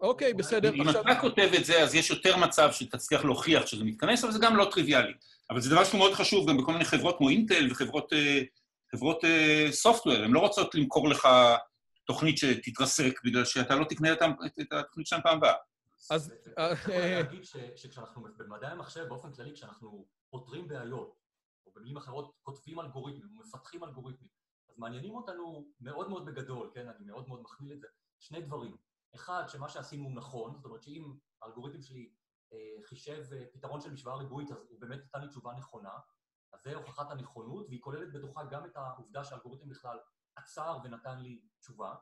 אוקיי, בסדר. אם עכשיו... אתה כותב את זה, אז יש יותר מצב שתצליח להוכיח שזה מתכנס, אבל זה גם לא טריוויאלי. אבל זה דבר שהוא מאוד חשוב גם בכל מיני חברות כמו אינטל וחברות אה, חברות סופטוור. הן לא רוצות למכור לך תוכנית שתתרסק בגלל שאתה לא תקנה את התוכנית שלהם פעם הבאה. אז... אני יכול להגיד שכשאנחנו במדעי המחשב, באופן כללי, כשאנחנו פותרים בעיות, או במילים אחרות, כותבים אלגוריתמים, מפתחים אלגוריתמים, אז מעניינים אותנו מאוד מאוד בגדול, כן? אני מאוד מאוד מכליל את זה. שני דברים. אחד, שמה שעשינו הוא נכון, זאת אומרת שאם האלגוריתם שלי אה, חישב אה, פתרון של משוואה ריבועית, אז הוא באמת נתן לי תשובה נכונה, אז זה הוכחת הנכונות, והיא כוללת בתוכה גם את העובדה שהאלגוריתם בכלל עצר ונתן לי תשובה.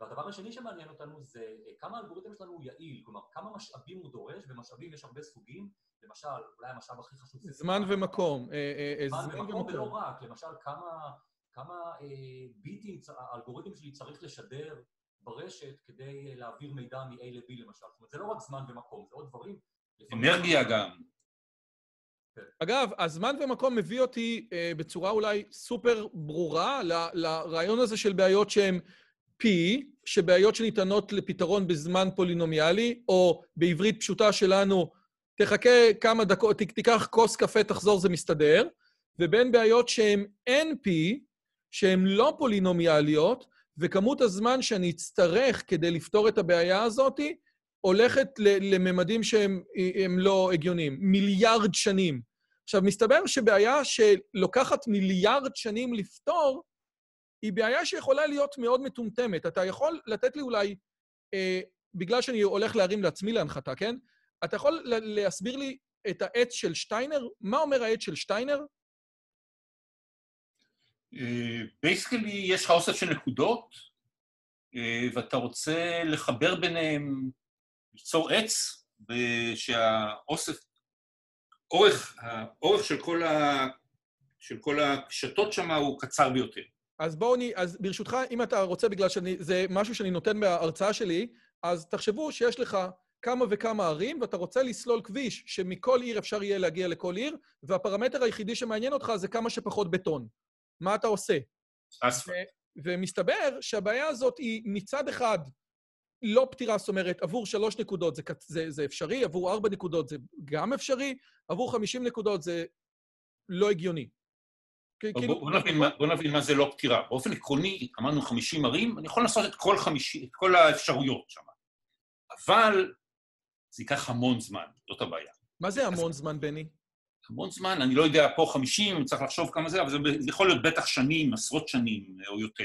והדבר השני שמעניין אותנו זה אה, כמה האלגוריתם שלנו הוא יעיל, כלומר, כמה משאבים הוא דורש, ומשאבים יש הרבה סוגים, למשל, אולי המשאב הכי חשוב זה... זמן ומקום. זמן ומקום ולא רק, למשל, כמה, כמה אה, ביטים האלגוריתם שלי צריך לשדר ברשת כדי אה, להעביר מידע מ-A ל-B למשל. זאת אומרת, זה לא רק זמן ומקום, זה עוד דברים. אנרגיה גם. כן. אגב, הזמן ומקום מביא אותי אה, בצורה אולי סופר ברורה ל- לרעיון הזה של בעיות שהן P, שבעיות שניתנות לפתרון בזמן פולינומיאלי, או בעברית פשוטה שלנו, תחכה כמה דקות, תיקח כוס קפה, תחזור, זה מסתדר, ובין בעיות שהן NP, שהן לא פולינומיאליות, וכמות הזמן שאני אצטרך כדי לפתור את הבעיה הזאת הולכת לממדים שהם לא הגיוניים, מיליארד שנים. עכשיו, מסתבר שבעיה שלוקחת מיליארד שנים לפתור, היא בעיה שיכולה להיות מאוד מטומטמת. אתה יכול לתת לי אולי אה, בגלל שאני הולך להרים לעצמי להנחתה, כן? אתה יכול להסביר לי את העץ של שטיינר? מה אומר העץ של שטיינר? בייסקלי יש לך אוסף של נקודות, uh, ואתה רוצה לחבר ביניהם, ליצור עץ, ושהאוסף, אורך, האורך של כל, ה, של כל הקשתות שם הוא קצר ביותר. אז בואו, אני, אז ברשותך, אם אתה רוצה, בגלל שזה משהו שאני נותן בהרצאה שלי, אז תחשבו שיש לך כמה וכמה ערים, ואתה רוצה לסלול כביש שמכל עיר אפשר יהיה להגיע לכל עיר, והפרמטר היחידי שמעניין אותך זה כמה שפחות בטון. מה אתה עושה? ומסתבר שהבעיה הזאת היא מצד אחד לא פתירה, זאת אומרת, עבור שלוש נקודות זה, זה, זה אפשרי, עבור ארבע נקודות זה גם אפשרי, עבור חמישים נקודות זה לא הגיוני. כאילו... בוא, נבין, בוא נבין מה זה לא פתירה. באופן עקרוני, אמרנו 50 ערים, אני יכול לעשות את כל, 50, את כל האפשרויות שם. אבל זה ייקח המון זמן, זאת הבעיה. מה זה המון זמן, בני? המון זמן, אני לא יודע, פה 50, צריך לחשוב כמה זה, אבל זה, יכול להיות בטח שנים, עשרות שנים או יותר.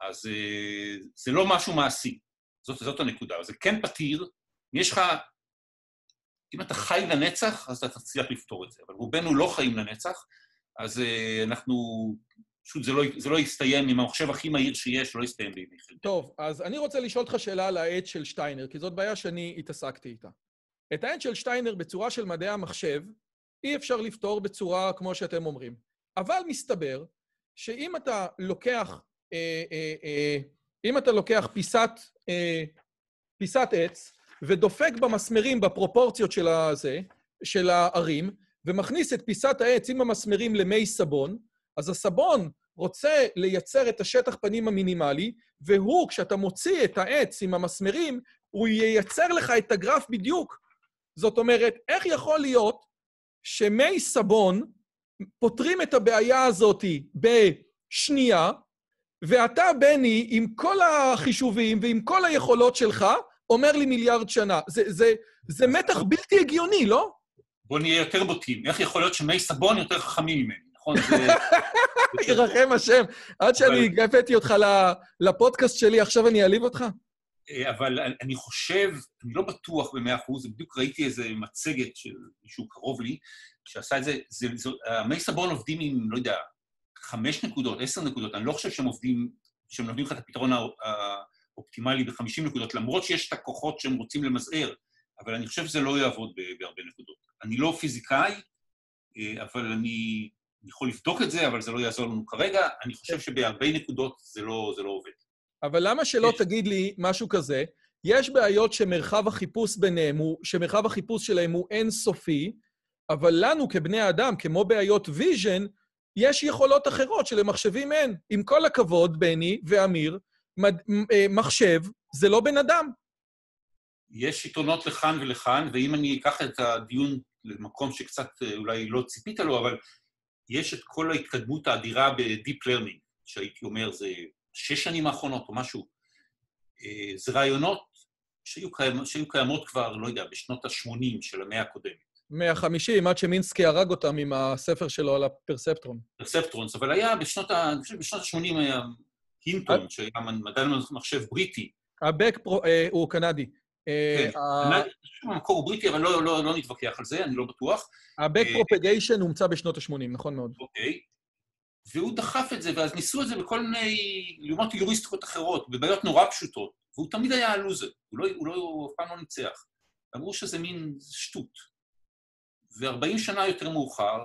אז אה, זה לא משהו מעשי, זאת, זאת הנקודה. זה כן פתיר, אם יש לך... אם אתה חי לנצח, אז אתה תצליח לפתור את זה, אבל רובנו לא חיים לנצח, אז uh, אנחנו... פשוט זה לא, זה לא יסתיים עם המחשב הכי מהיר שיש, לא יסתיים בימי חלקה. טוב, אז אני רוצה לשאול אותך שאלה על העט של שטיינר, כי זאת בעיה שאני התעסקתי איתה. את העט של שטיינר בצורה של מדעי המחשב, אי אפשר לפתור בצורה כמו שאתם אומרים. אבל מסתבר שאם אתה לוקח, אה, אה, אה, אם אתה לוקח פיסת, אה, פיסת עץ ודופק במסמרים בפרופורציות של הזה, של הערים, ומכניס את פיסת העץ עם המסמרים למי סבון, אז הסבון רוצה לייצר את השטח פנים המינימלי, והוא, כשאתה מוציא את העץ עם המסמרים, הוא ייצר לך את הגרף בדיוק. זאת אומרת, איך יכול להיות שמי סבון פותרים את הבעיה הזאת בשנייה, ואתה, בני, עם כל החישובים ועם כל היכולות שלך, אומר לי מיליארד שנה. זה, זה, זה מתח בלתי הגיוני, לא? בוא נהיה יותר בוטים. איך יכול להיות שמי סבון יותר חכמים ממני, נכון? ירחם השם. עד שאני הבאתי אותך לפודקאסט שלי, עכשיו אני אעליב אותך? אה, אבל אני חושב, אני לא בטוח במאה אחוז, בדיוק ראיתי איזו מצגת של מישהו קרוב לי, שעשה את זה, זה, זה המי סבון עובדים עם, לא יודע, חמש נקודות, עשר נקודות, אני לא חושב שהם עובדים, שהם נותנים לך את הפתרון האופטימלי בחמישים נקודות, למרות שיש את הכוחות שהם רוצים למזער, אבל אני חושב שזה לא יעבוד בהרבה נקודות. אני לא פיזיקאי, אה, אבל אני יכול לבדוק את זה, אבל זה לא יעזור לנו כרגע. אני חושב. שבהרבה נקודות זה לא, זה לא עובד. אבל למה שלא יש... תגיד לי משהו כזה? יש בעיות שמרחב החיפוש ביניהם הוא, שמרחב החיפוש שלהם הוא אינסופי, אבל לנו כבני אדם, כמו בעיות vision, יש יכולות אחרות שלמחשבים אין. עם כל הכבוד, בני ואמיר, מד... אה, מחשב זה לא בן אדם. יש יתרונות לכאן ולכאן, ואם אני אקח את הדיון למקום שקצת אה, אולי לא ציפית לו, אבל יש את כל ההתקדמות האדירה ב-Deep Learning, שהייתי אומר, זה שש שנים האחרונות או משהו. אה, זה רעיונות שהיו, קיימ, שהיו קיימות כבר, לא יודע, בשנות ה-80 של המאה הקודמת. 150, עד שמינסקי הרג אותם עם הספר שלו על הפרספטרון. פרספטרונס, אבל היה בשנות ה... אני חושב בשנות ה-80 היה הינטון, אה? שהיה מדען מחשב בריטי. הבק פרו, אה, הוא קנדי. כן, המקור הוא בריטי, אבל לא, לא, לא נתווכח על זה, אני לא בטוח. ה-back propagation הומצא בשנות ה-80, נכון מאוד. אוקיי. והוא דחף את זה, ואז ניסו את זה בכל מיני, לעומת יוריסטיקות אחרות, בבעיות נורא פשוטות, והוא תמיד היה הלוזר, הוא לא, הוא לא, הוא אף פעם לא ניצח. אמרו שזה מין שטות. ו-40 שנה יותר מאוחר,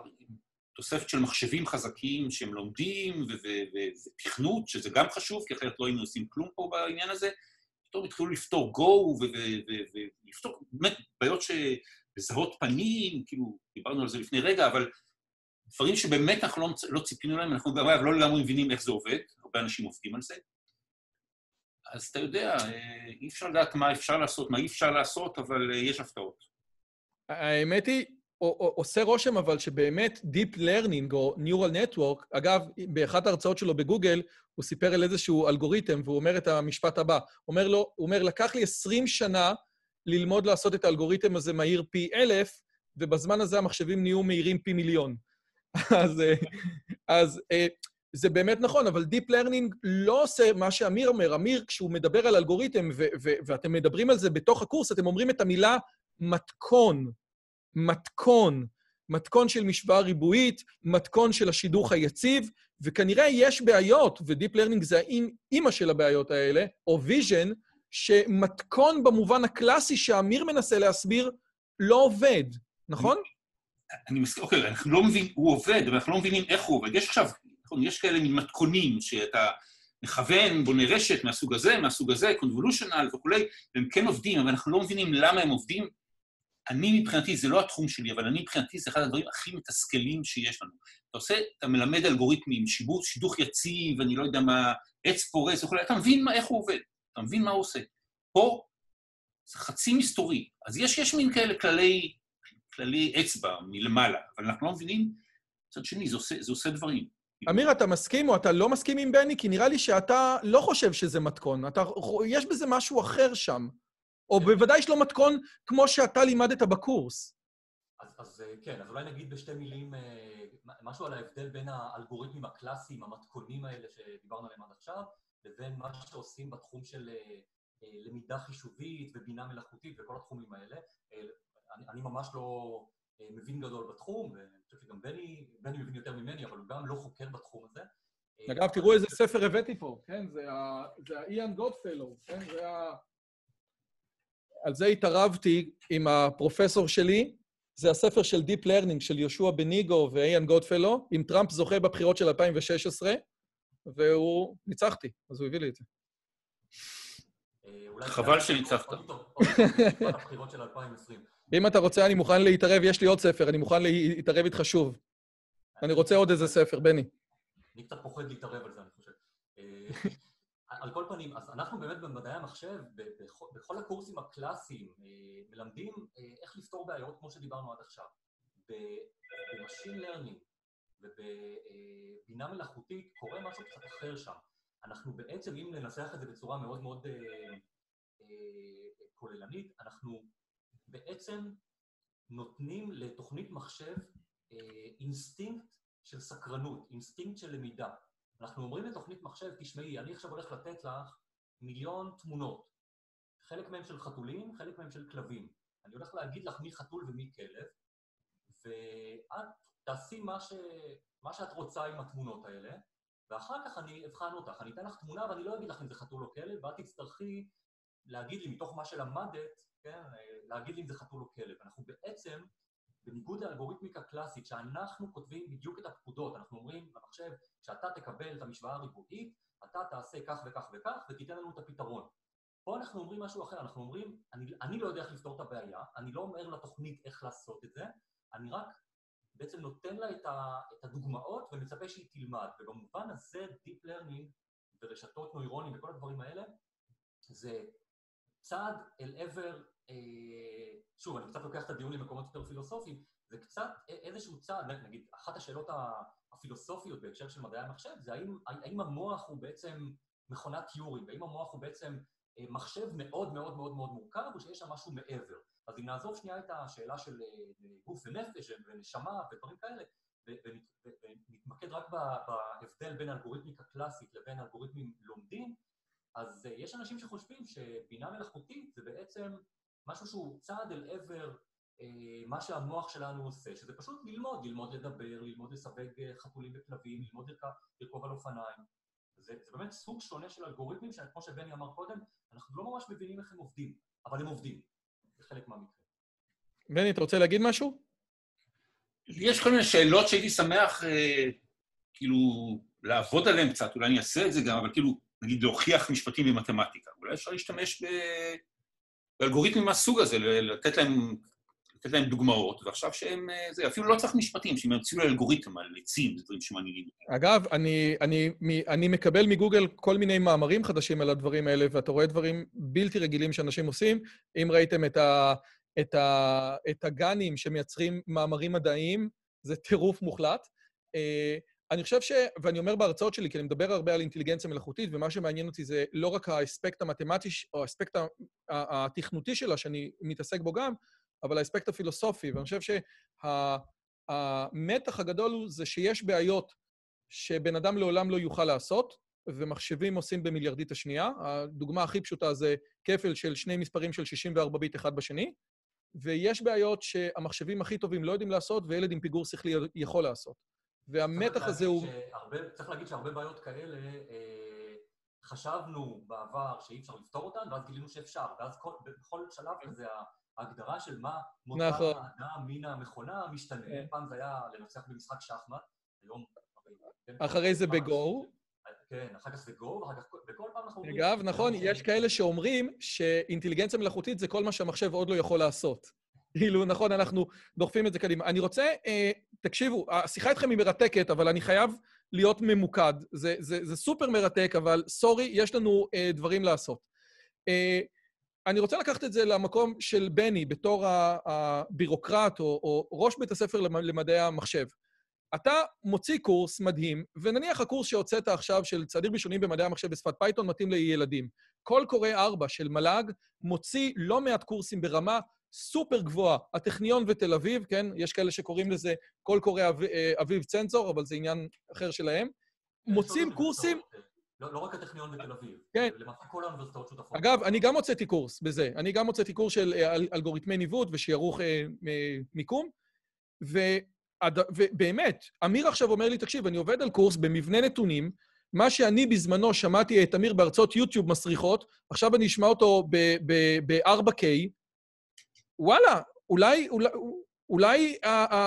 תוספת של מחשבים חזקים שהם לומדים, ותכנות, שזה גם חשוב, כי אחרת לא היינו עושים כלום פה בעניין הזה, פתאום התחילו לפתור Go ולפתור באמת בעיות ש... לזהות פנים, כאילו, דיברנו על זה לפני רגע, אבל דברים שבאמת אנחנו לא, לא ציפינו להם, אנחנו גם לא לגמרי מבינים איך זה עובד, הרבה אנשים עובדים על זה. אז אתה יודע, אה, אי אפשר לדעת מה אפשר לעשות, מה אי אפשר לעשות, אבל אה, יש הפתעות. האמת היא, עושה רושם אבל שבאמת Deep Learning או Neural Network, אגב, באחת ההרצאות שלו בגוגל, הוא סיפר על איזשהו אלגוריתם, והוא אומר את המשפט הבא. הוא אומר לו, הוא אומר, לקח לי 20 שנה ללמוד לעשות את האלגוריתם הזה מהיר פי אלף, ובזמן הזה המחשבים נהיו מהירים פי מיליון. אז, אה, אז אה, זה באמת נכון, אבל Deep Learning לא עושה מה שאמיר אומר. אמיר, כשהוא מדבר על אלגוריתם, ואתם מדברים על זה בתוך הקורס, אתם אומרים את המילה מתכון. מתכון. מתכון של משוואה ריבועית, מתכון של השידוך היציב, וכנראה יש בעיות, ו deep learning זה האימא של הבעיות האלה, או vision, שמתכון במובן הקלאסי שאמיר מנסה להסביר, לא עובד, נכון? אני מסכים, אוקיי, אנחנו לא מבינים, הוא עובד, אבל אנחנו לא מבינים איך הוא עובד. יש עכשיו, נכון, יש כאלה מין מתכונים שאתה מכוון, בונה רשת מהסוג הזה, מהסוג הזה, convolutional וכולי, והם כן עובדים, אבל אנחנו לא מבינים למה הם עובדים. אני מבחינתי, זה לא התחום שלי, אבל אני מבחינתי, זה אחד הדברים הכי מתסכלים שיש לנו. אתה עושה, אתה מלמד אלגוריתמים, שיבוץ, שידוך יציב, אני לא יודע מה, עץ פורס וכולי, אתה מבין מה, איך הוא עובד, אתה מבין מה הוא עושה. פה זה חצי מסתורי. אז יש, יש מין כאלה כללי, כללי אצבע מלמעלה, אבל אנחנו לא מבינים, מצד שני, זה עושה, זה עושה דברים. אמיר, אתה מסכים או אתה לא מסכים עם בני? כי נראה לי שאתה לא חושב שזה מתכון. אתה, יש בזה משהו אחר שם. או בוודאי יש לו מתכון כמו שאתה לימדת בקורס. אז, אז כן, אז אולי נגיד בשתי מילים משהו על ההבדל בין האלגוריתמים הקלאסיים, המתכונים האלה שדיברנו עליהם עד עכשיו, לבין מה שעושים בתחום של למידה חישובית ובינה מלאכותית וכל התחומים האלה. אני, אני ממש לא מבין גדול בתחום, ואני חושב שגם בני, בני מבין יותר ממני, אבל הוא גם לא חוקר בתחום הזה. אגב, תראו איזה ספר הבאתי פה, כן? זה ה-Ian Godfellow, כן? זה ה... על זה התערבתי עם הפרופסור שלי, זה הספר של Deep Learning של יהושע בניגו ואיין גודפלו, אם טראמפ זוכה בבחירות של 2016, והוא... ניצחתי, אז הוא הביא לי את זה. חבל שניצחת. אם אתה רוצה, אני מוכן להתערב, יש לי עוד ספר, אני מוכן להתערב איתך שוב. אני רוצה עוד איזה ספר, בני. אני קצת פוחד להתערב על זה, אני חושב. על כל פנים, אז אנחנו באמת במדעי המחשב, בכל, בכל הקורסים הקלאסיים, מלמדים איך לפתור בעיות כמו שדיברנו עד עכשיו. ב machine learning ובבינה מלאכותית קורה משהו קצת אחר שם. אנחנו בעצם, אם ננסח את זה בצורה מאוד מאוד כוללנית, אנחנו בעצם נותנים לתוכנית מחשב אינסטינקט של סקרנות, אינסטינקט של למידה. אנחנו אומרים לתוכנית מחשב, תשמעי, אני עכשיו הולך לתת לך מיליון תמונות. חלק מהם של חתולים, חלק מהם של כלבים. אני הולך להגיד לך מי חתול ומי כלב, ואת תעשי מה, ש... מה שאת רוצה עם התמונות האלה, ואחר כך אני אבחן אותך. אני אתן לך תמונה ואני לא אגיד לך אם זה חתול או כלב, ואת תצטרכי להגיד לי מתוך מה שלמדת, כן, להגיד לי אם זה חתול או כלב. אנחנו בעצם בניגוד לאלגוריתמיקה קלאסית, שאנחנו כותבים בדיוק את הפקודות, אנחנו אומרים למחשב שאתה תקבל את המשוואה הריבועית, אתה תעשה כך וכך וכך ותיתן לנו את הפתרון. פה אנחנו אומרים משהו אחר, אנחנו אומרים, אני, אני לא יודע איך לפתור את הבעיה, אני לא אומר לתוכנית איך לעשות את זה, אני רק בעצם נותן לה את, ה, את הדוגמאות ומצפה שהיא תלמד. ובמובן הזה Deep Learning ורשתות נוירונים וכל הדברים האלה, זה צעד אל עבר אה, שוב, אני קצת לוקח את הדיון למקומות יותר פילוסופיים, זה קצת איזשהו צעד, נגיד, אחת השאלות הפילוסופיות בהקשר של מדעי המחשב זה האם, האם המוח הוא בעצם מכונת טיורינג, האם המוח הוא בעצם אה, מחשב מאוד מאוד מאוד מאוד מורכב, או שיש שם משהו מעבר. אז אם נעזוב שנייה את השאלה של אה, גוף ונפש ונשמה ודברים כאלה, ונתמקד רק בהבדל בין אלגוריתמיקה קלאסית לבין אלגוריתמים לומדים, אז יש אנשים שחושבים שבינה מלאכותית זה בעצם משהו שהוא צעד אל עבר אה, מה שהמוח שלנו עושה, שזה פשוט ללמוד, ללמוד לדבר, ללמוד לסווג אה, חתולים וכלבים, ללמוד לרכוב על אופניים. זה, זה באמת סוג שונה של אלגוריתמים, שכמו שבני אמר קודם, אנחנו לא ממש מבינים איך הם עובדים, אבל הם עובדים, זה חלק מהמקרה. בני, אתה רוצה להגיד משהו? יש כל מיני שאלות שהייתי שמח אה, כאילו לעבוד עליהן קצת, אולי אני אעשה את זה גם, אבל כאילו, נגיד להוכיח משפטים במתמטיקה. אולי אפשר להשתמש. באלגוריתמים מהסוג הזה, לתת להם, לתת להם דוגמאות, ועכשיו שהם, אה, זה, אפילו לא צריך משפטים, שהם ימציאו לאלגוריתם על עצים, זה דברים שמעניינים. אגב, אני, אני, אני מקבל מגוגל כל מיני מאמרים חדשים על הדברים האלה, ואתה רואה דברים בלתי רגילים שאנשים עושים. אם ראיתם את, ה, את, ה, את הגנים שמייצרים מאמרים מדעיים, זה טירוף מוחלט. אני חושב ש... ואני אומר בהרצאות שלי, כי אני מדבר הרבה על אינטליגנציה מלאכותית, ומה שמעניין אותי זה לא רק האספקט המתמטי, או האספקט התכנותי שלה, שאני מתעסק בו גם, אבל האספקט הפילוסופי. ואני חושב שהמתח הגדול הוא זה שיש בעיות שבן אדם לעולם לא יוכל לעשות, ומחשבים עושים במיליארדית השנייה. הדוגמה הכי פשוטה זה כפל של שני מספרים של 64 ביט אחד בשני, ויש בעיות שהמחשבים הכי טובים לא יודעים לעשות, וילד עם פיגור שכלי יכול לעשות. והמתח הזה הוא... צריך להגיד שהרבה בעיות כאלה, אה, חשבנו בעבר שאי אפשר לפתור אותן, ואז גילינו שאפשר. ואז כל, בכל שלב כזה ההגדרה של מה מותר נכון. האדם מן המכונה משתנה. כן. פעם זה היה לנצח במשחק שחמט, היום... אחרי זה בגו. כן, אחר כך זה גו, ואחר כך בכל פעם אנחנו אומרים... אגב, נכון, יש כאלה שאומרים שאינטליגנציה מלאכותית זה כל מה שהמחשב עוד לא יכול לעשות. כאילו, נכון, אנחנו דוחפים את זה קדימה. אני רוצה, אה, תקשיבו, השיחה איתכם היא מרתקת, אבל אני חייב להיות ממוקד. זה, זה, זה סופר מרתק, אבל sorry, יש לנו אה, דברים לעשות. אה, אני רוצה לקחת את זה למקום של בני, בתור הבירוקרט או, או ראש בית הספר למדעי המחשב. אתה מוציא קורס מדהים, ונניח הקורס שהוצאת עכשיו של צעדים ראשונים במדעי המחשב בשפת פייתון מתאים לילדים. קול קורא 4 של מל"ג מוציא לא מעט קורסים ברמה סופר גבוהה. הטכניון ותל אביב, כן? יש כאלה שקוראים לזה קול קורא אה, אביב צנזור, אבל זה עניין אחר שלהם. מוציאים קורסים... לא, לא רק הטכניון ותל אביב, כן. למעשה כל האוניברסיטאות שותפות. אגב, אני גם הוצאתי קורס בזה. אני גם הוצאתי קורס של אה, אלגוריתמי ניווט ושיערוך אה, מיקום, ו... ובאמת, אמיר עכשיו אומר לי, תקשיב, אני עובד על קורס במבנה נתונים, מה שאני בזמנו שמעתי את אמיר בהרצאות יוטיוב מסריחות, עכשיו אני אשמע אותו ב-4K, וואלה, אולי, אולי, אולי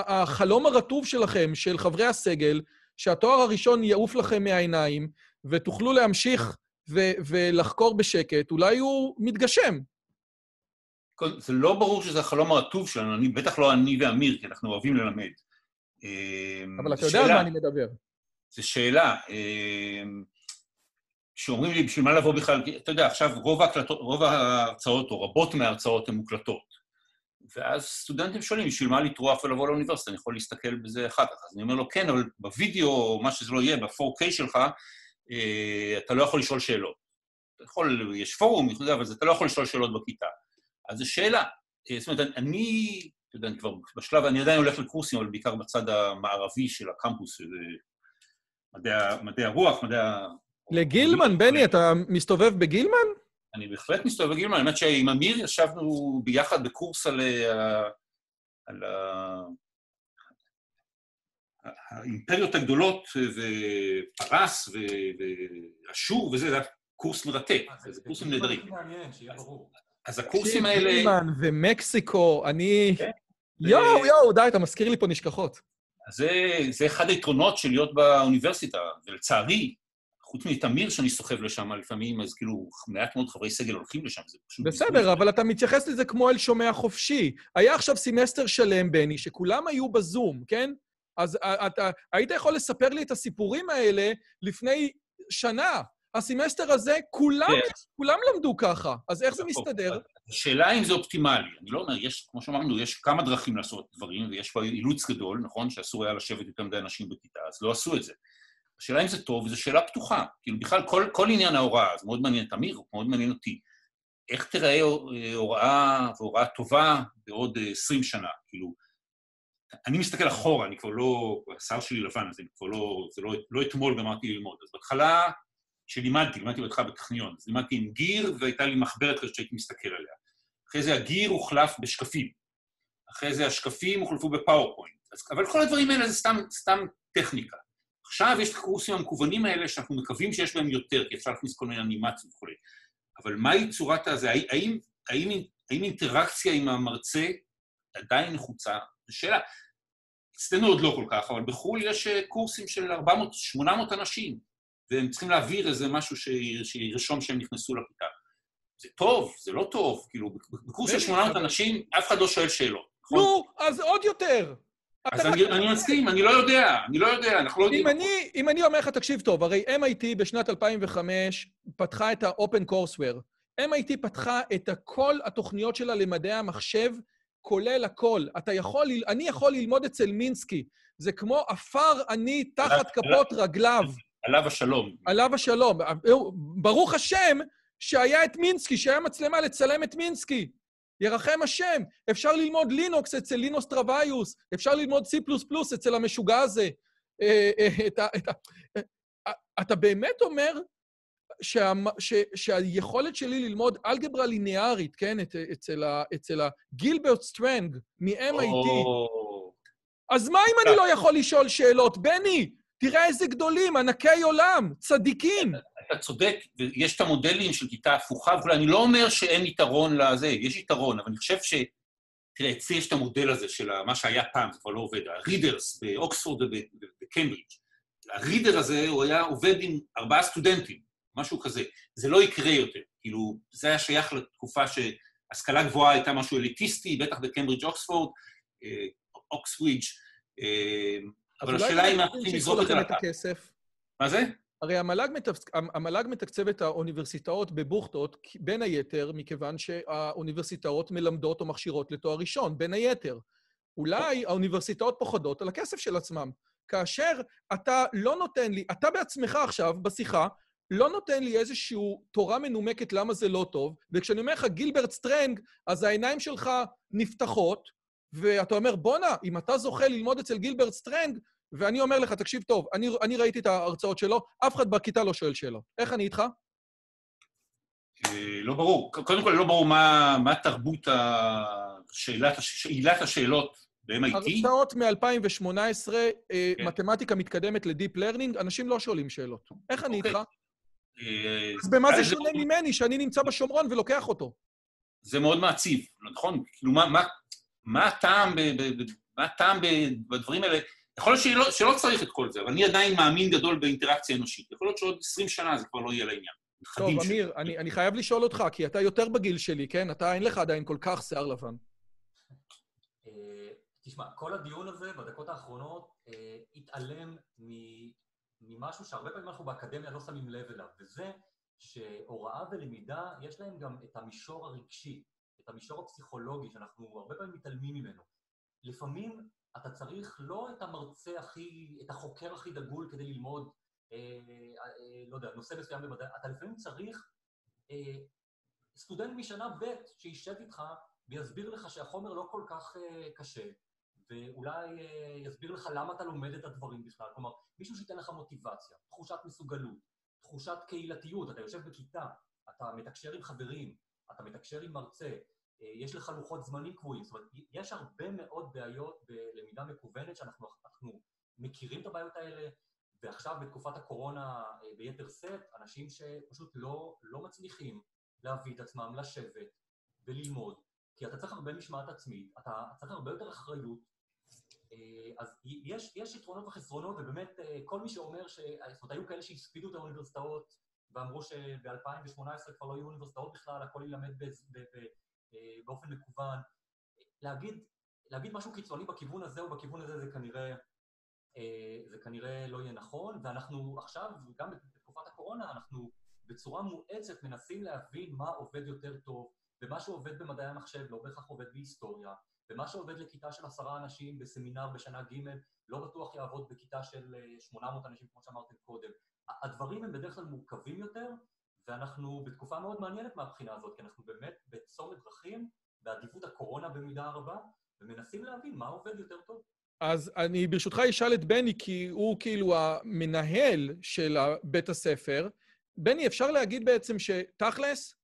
החלום הרטוב שלכם, של חברי הסגל, שהתואר הראשון יעוף לכם מהעיניים, ותוכלו להמשיך ו- ולחקור בשקט, אולי הוא מתגשם. זה לא ברור שזה החלום הרטוב שלנו, אני, בטח לא אני ואמיר, כי אנחנו אוהבים ללמד. אמ, אבל אתה יודע על מה אני מדבר. זו שאלה. אמ, לי, בשביל מה לבוא בכלל, אתה יודע, עכשיו רוב, ההקלטות, רוב ההרצאות, או רבות מההרצאות, הן מוקלטות. ואז סטודנטים שואלים, בשביל מה לטרוח ולבוא לאוניברסיטה? אני יכול להסתכל בזה אחר כך. אז אני אומר לו, כן, אבל בווידאו, או מה שזה לא יהיה, ב-4K שלך, אה, אתה לא יכול לשאול שאלות. אתה יכול, יש פורום, אבל אתה לא יכול לשאול שאלות בכיתה. אז זו שאלה. אה, זאת אומרת, אני אתה יודע, אני כבר בשלב, אני עדיין הולך לקורסים, אבל בעיקר בצד המערבי של הקמפוס, שזה מדעי, מדעי הרוח, מדעי ה... לגילמן, בני, אתה מסתובב בגילמן? אני בהחלט מסתובב בגילמן, האמת שעם אמיר ישבנו ביחד בקורס על, אה, על האימפריות הגדולות, ופרס, ואשור, וזה, זה היה קורס מרתק, אה, זה קורסים נהדרים. אז הקורסים האלה... גילמן ומקסיקו, אני... כן. יואו, יואו, די, אתה מזכיר לי פה נשכחות. זה, זה אחד היתרונות של להיות באוניברסיטה, ולצערי, חוץ מאמיר שאני סוחב לשם לפעמים, אז כאילו מעט מאוד חברי סגל הולכים לשם, זה פשוט... בסדר, אבל אתה מתייחס לזה כמו אל שומע חופשי. היה עכשיו סמסטר שלם, בני, שכולם היו בזום, כן? אז אתה היית יכול לספר לי את הסיפורים האלה לפני שנה. הסמסטר הזה, כולם, כן. כולם למדו ככה, אז איך זה. מסתדר? השאלה אם זה אופטימלי. אני לא אומר, יש, כמו שאמרנו, יש כמה דרכים לעשות דברים, ויש פה אילוץ גדול, נכון? שאסור היה לשבת יותר מדי אנשים בכיתה, אז לא עשו את זה. השאלה אם זה טוב, וזו שאלה פתוחה. כאילו, בכלל, כל, כל עניין ההוראה, זה מאוד מעניין את אמיר, מאוד מעניין אותי. איך תיראה הוראה, והוראה טובה בעוד 20 שנה? כאילו, אני מסתכל אחורה, אני כבר לא... השיער שלי לבן, אז אני כבר לא... זה לא, לא אתמול גמרתי ללמוד. אז בהתחלה שלימדתי, לימדתי אותך בטכניון, אז לימדתי עם גיר והייתה לי מחברת כזאת שהייתי מסתכל עליה. אחרי זה הגיר הוחלף בשקפים. אחרי זה השקפים הוחלפו בפאורפוינט. אז, אבל כל הדברים האלה זה סתם, סתם טכניקה. עכשיו יש את הקורסים המקוונים האלה שאנחנו מקווים שיש בהם יותר, כי אפשר להכניס כל מיני אנימציות וכו'. אבל מהי צורת הזה? האם, האם, האם, אינטראקציה עם המרצה עדיין נחוצה? זו שאלה. אצלנו עוד לא כל כך, אבל בחו"ל יש אה, קורסים של 400-800 אנשים. והם צריכים להעביר איזה משהו שירשום שהם נכנסו לכיתה. זה טוב, זה לא טוב, כאילו, בקורס של 800 אנשים, אף אחד לא שואל שאלות, נכון? נו, אז עוד יותר. אז אני מסכים, אני לא יודע, אני לא יודע, אנחנו לא יודעים. אם אני אומר לך, תקשיב טוב, הרי MIT בשנת 2005 פתחה את ה-Open Courseware. MIT פתחה את כל התוכניות שלה למדעי המחשב, כולל הכל. אתה יכול, אני יכול ללמוד אצל מינסקי. זה כמו עפר אני תחת כפות רגליו. עליו השלום. עליו השלום. ברוך השם שהיה את מינסקי, שהיה מצלמה לצלם את מינסקי. ירחם השם. אפשר ללמוד לינוקס אצל לינוס טרוויוס, אפשר ללמוד C++ אצל המשוגע הזה. אה, אה. אה, אתה באמת אומר שה, ש, שהיכולת שלי ללמוד אלגברה ליניארית, כן, את, אצל, ה, אצל הגילברט סטרנג מ-MIT. אז מה אם אני לא יכול לשאול שאלות? בני, תראה איזה גדולים, ענקי עולם, צדיקים. אתה צודק, ויש את המודלים של כיתה הפוכה וכולי, אני לא אומר שאין יתרון לזה, יש יתרון, אבל אני חושב ש... תראה, אצלי יש את המודל הזה של מה שהיה פעם, זה כבר לא עובד, ה readers באוקספורד ובקיימברידג'. ה reader הזה, הוא היה עובד עם ארבעה סטודנטים, משהו כזה. זה לא יקרה יותר. כאילו, זה היה שייך לתקופה שהשכלה גבוהה הייתה משהו אליטיסטי, בטח בקיימברידג' אוקספורד, אה, אוקסווידג', אה, אבל השאלה היא אם אנחנו צריכים לזרוק את זה לקול. מה זה? הרי המל"ג, מתקצ... המל"ג מתקצב את האוניברסיטאות בבוכטות, בין היתר, מכיוון שהאוניברסיטאות מלמדות או מכשירות לתואר ראשון, בין היתר. אולי האוניברסיטאות פוחדות על הכסף של עצמם. כאשר אתה לא נותן לי, אתה בעצמך עכשיו, בשיחה, לא נותן לי איזושהי תורה מנומקת למה זה לא טוב, וכשאני אומר לך גילברט סטרנג, אז העיניים שלך נפתחות, ואתה אומר, בואנה, אם אתה זוכה ללמוד אצל גילברט סטרנג, ואני אומר לך, תקשיב טוב, אני, אני ראיתי את ההרצאות שלו, אף אחד בכיתה לא שואל שאלות. איך אני איתך? אה, לא ברור. קודם כל, לא ברור מה, מה תרבות השאלת, שאלת השאלות ב-MIT. הרצאות מ-2018, אה, כן. מתמטיקה מתקדמת ל deep learning, אנשים לא שואלים שאלות. איך אני אוקיי. איתך? אה, אז במה זה שונה ממני שאני נמצא בשומרון ולוקח אותו? זה מאוד מעציב, נכון? כאילו, מה, מה, מה הטעם, מה הטעם בדברים האלה? יכול להיות שלא, שלא צריך את כל זה, אבל אני עדיין מאמין גדול באינטראקציה אנושית. יכול להיות שעוד 20 שנה זה כבר לא יהיה לעניין. טוב, אמיר, אני, אני חייב לשאול אותך, כי אתה יותר בגיל שלי, כן? אתה, אין לך עדיין כל כך שיער לבן. אה, תשמע, כל הדיון הזה בדקות האחרונות אה, התעלם ממשהו שהרבה פעמים אנחנו באקדמיה לא שמים לב אליו, וזה שהוראה ולמידה, יש להם גם את המישור הרגשי, המישור הפסיכולוגי, שאנחנו הרבה פעמים מתעלמים ממנו. לפעמים אתה צריך לא את המרצה הכי, את החוקר הכי דגול כדי ללמוד, אה, אה, לא יודע, נושא מסוים במדעי, אתה לפעמים צריך אה, סטודנט משנה ב' שישב איתך ויסביר לך שהחומר לא כל כך אה, קשה, ואולי אה, יסביר לך למה אתה לומד את הדברים בכלל. כלומר, מישהו שייתן לך מוטיבציה, תחושת מסוגלות, תחושת קהילתיות, אתה יושב בכיתה, אתה מתקשר עם חברים, אתה מתקשר עם מרצה, יש לך לוחות זמנים קבועים. זאת אומרת, יש הרבה מאוד בעיות בלמידה מקוונת שאנחנו מכירים את הבעיות האלה, ועכשיו בתקופת הקורונה אה, ביתר שאת, אנשים שפשוט לא, לא מצליחים להביא את עצמם לשבת וללמוד, כי אתה צריך הרבה משמעת עצמית, אתה צריך הרבה יותר אחריות, אה, אז יש, יש יתרונות וחסרונות, ובאמת כל מי שאומר ש... זאת אומרת, היו כאלה שהספידו את האוניברסיטאות ואמרו שב-2018 כבר לא יהיו אוניברסיטאות בכלל, הכל יילמד אה, באופן מקוון. להגיד, להגיד משהו קיצוני בכיוון הזה או בכיוון הזה זה כנראה, אה, זה כנראה לא יהיה נכון, ואנחנו עכשיו, גם בתקופת הקורונה, אנחנו בצורה מואצת מנסים להבין מה עובד יותר טוב, ומה שעובד במדעי המחשב לא בהכרח עובד בהיסטוריה, ומה שעובד לכיתה של עשרה אנשים בסמינר בשנה ג' לא בטוח יעבוד בכיתה של 800 אה, אנשים, כמו שאמרתם קודם. הדברים הם בדרך כלל מורכבים יותר, ואנחנו בתקופה מאוד מעניינת מהבחינה הזאת, כי אנחנו באמת בצומת דרכים, באדיבות הקורונה במידה רבה, ומנסים להבין מה עובד יותר טוב. אז אני ברשותך אשאל את בני, כי הוא כאילו המנהל של בית הספר. בני, אפשר להגיד בעצם שתכלס,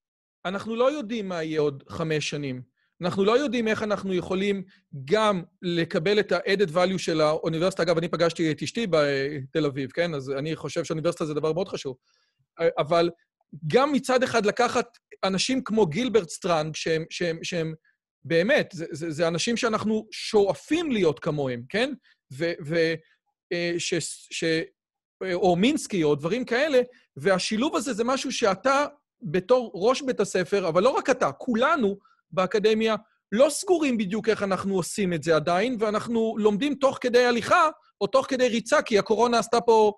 אנחנו לא יודעים מה יהיה עוד חמש שנים. אנחנו לא יודעים איך אנחנו יכולים גם לקבל את ה-added value של האוניברסיטה. אגב, אני פגשתי את אשתי בתל אביב, כן? אז אני חושב שאוניברסיטה זה דבר מאוד חשוב. אבל גם מצד אחד לקחת אנשים כמו גילברט סטרנג, שהם, שהם, שהם באמת, זה, זה, זה אנשים שאנחנו שואפים להיות כמוהם, כן? ו... ו אה, ש, ש, או מינסקי או דברים כאלה, והשילוב הזה זה משהו שאתה, בתור ראש בית הספר, אבל לא רק אתה, כולנו באקדמיה לא סגורים בדיוק איך אנחנו עושים את זה עדיין, ואנחנו לומדים תוך כדי הליכה או תוך כדי ריצה, כי הקורונה עשתה פה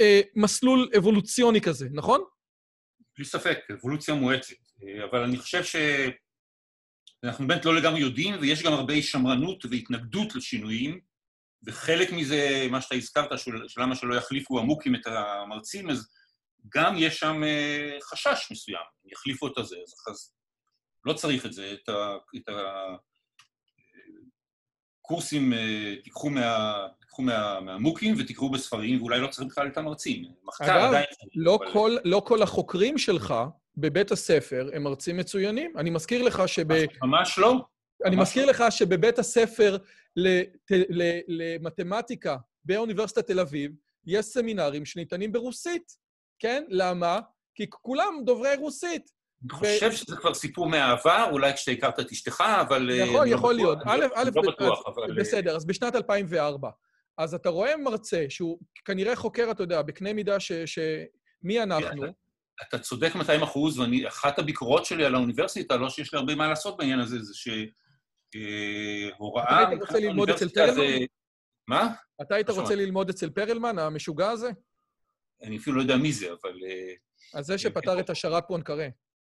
אה, מסלול אבולוציוני כזה, נכון? בלי ספק, אבולוציה מואצת. אה, אבל אני חושב שאנחנו באמת לא לגמרי יודעים, ויש גם הרבה שמרנות והתנגדות לשינויים, וחלק מזה, מה שאתה הזכרת, של, למה שלא יחליפו המוקים את המרצים, אז גם יש שם אה, חשש מסוים, יחליפו את הזה, אז, אז לא צריך את זה, את, ה, את הקורסים, אה, תיקחו, מה, תיקחו מה, מהמוקים ותקראו בספרים, ואולי לא צריך בכלל את המרצים. מחקר אגב, עדיין... לא אבל- כל, לא כל החוקרים שלך בבית הספר הם מרצים מצוינים. אני מזכיר לך שב... ממש לא. אני ממש מזכיר לא. לך שבבית הספר לת- ל- למתמטיקה באוניברסיטת תל אביב, יש סמינרים שניתנים ברוסית, כן? למה? כי כולם דוברי רוסית. אני חושב שזה כבר סיפור מהעבר, אולי כשאתה הכרת את אשתך, אבל... אה, יכול, לא יכול בטוח. להיות. אני א', לא- א', אני לא בטוח, אבל... בסדר, אז בשנת 2004. אז אתה רואה מרצה שהוא כנראה חוקר, אתה יודע, בקנה מידה ש... ש... מי אנחנו? אתה צודק 200 אחוז, ואחת הביקורות שלי על האוניברסיטה, לא שיש לי הרבה מה לעשות בעניין הזה, זה שהוראה... אתה היית רוצה ללמוד אצל פרלמן? מה? אתה היית רוצה שמעתי. ללמוד אצל פרלמן, המשוגע הזה? אני אפילו לא יודע מי זה, אבל... אה, אז זה שפתר את השרת פואנקרה.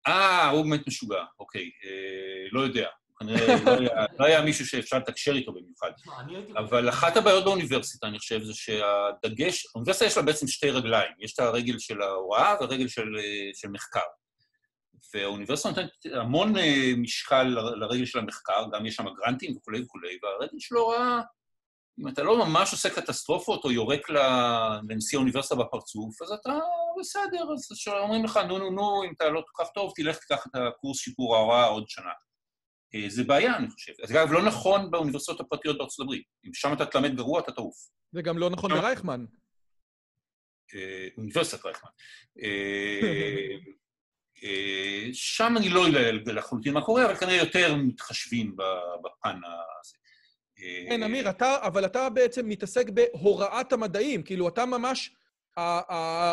אה, הוא באמת משוגע, אוקיי. אה, לא יודע. כנראה לא היה- לא היה מישהו שאפשר לתקשר איתו במיוחד. אבל אחת הבעיות באוניברסיטה, אני חושב, זה שהדגש, האוניברסיטה יש לה בעצם שתי רגליים. יש את הרגל של ההוראה והרגל של, של מחקר. והאוניברסיטה נותנת המון אה, משקל לרגל של המחקר, גם יש שם גרנטים וכולי וכולי, והרגל של ההוראה, אם אתה לא ממש עושה קטסטרופות או יורק לנשיא האוניברסיטה בפרצוף, אז אתה בסדר, אז אומרים לך, נו, נו, נו, אם אתה לא כל כך טוב, תלך תיקח את הקורס שיפור ההוראה עוד שנה. אה, זה בעיה, אני חושב. אז אגב, לא נכון באוניברסיטאות הפרטיות בארצות הברית. אם שם אתה תלמד גרוע, אתה תעוף. זה גם לא נכון. ברייכמן. אה, אוניברסיטת רייכמן. אה, שם אני לא יודע לחלוטין מה קורה, אבל כנראה יותר מתחשבים בפן הזה. כן, אמיר, אתה, אבל אתה בעצם מתעסק בהוראת המדעים, כאילו, אתה ממש,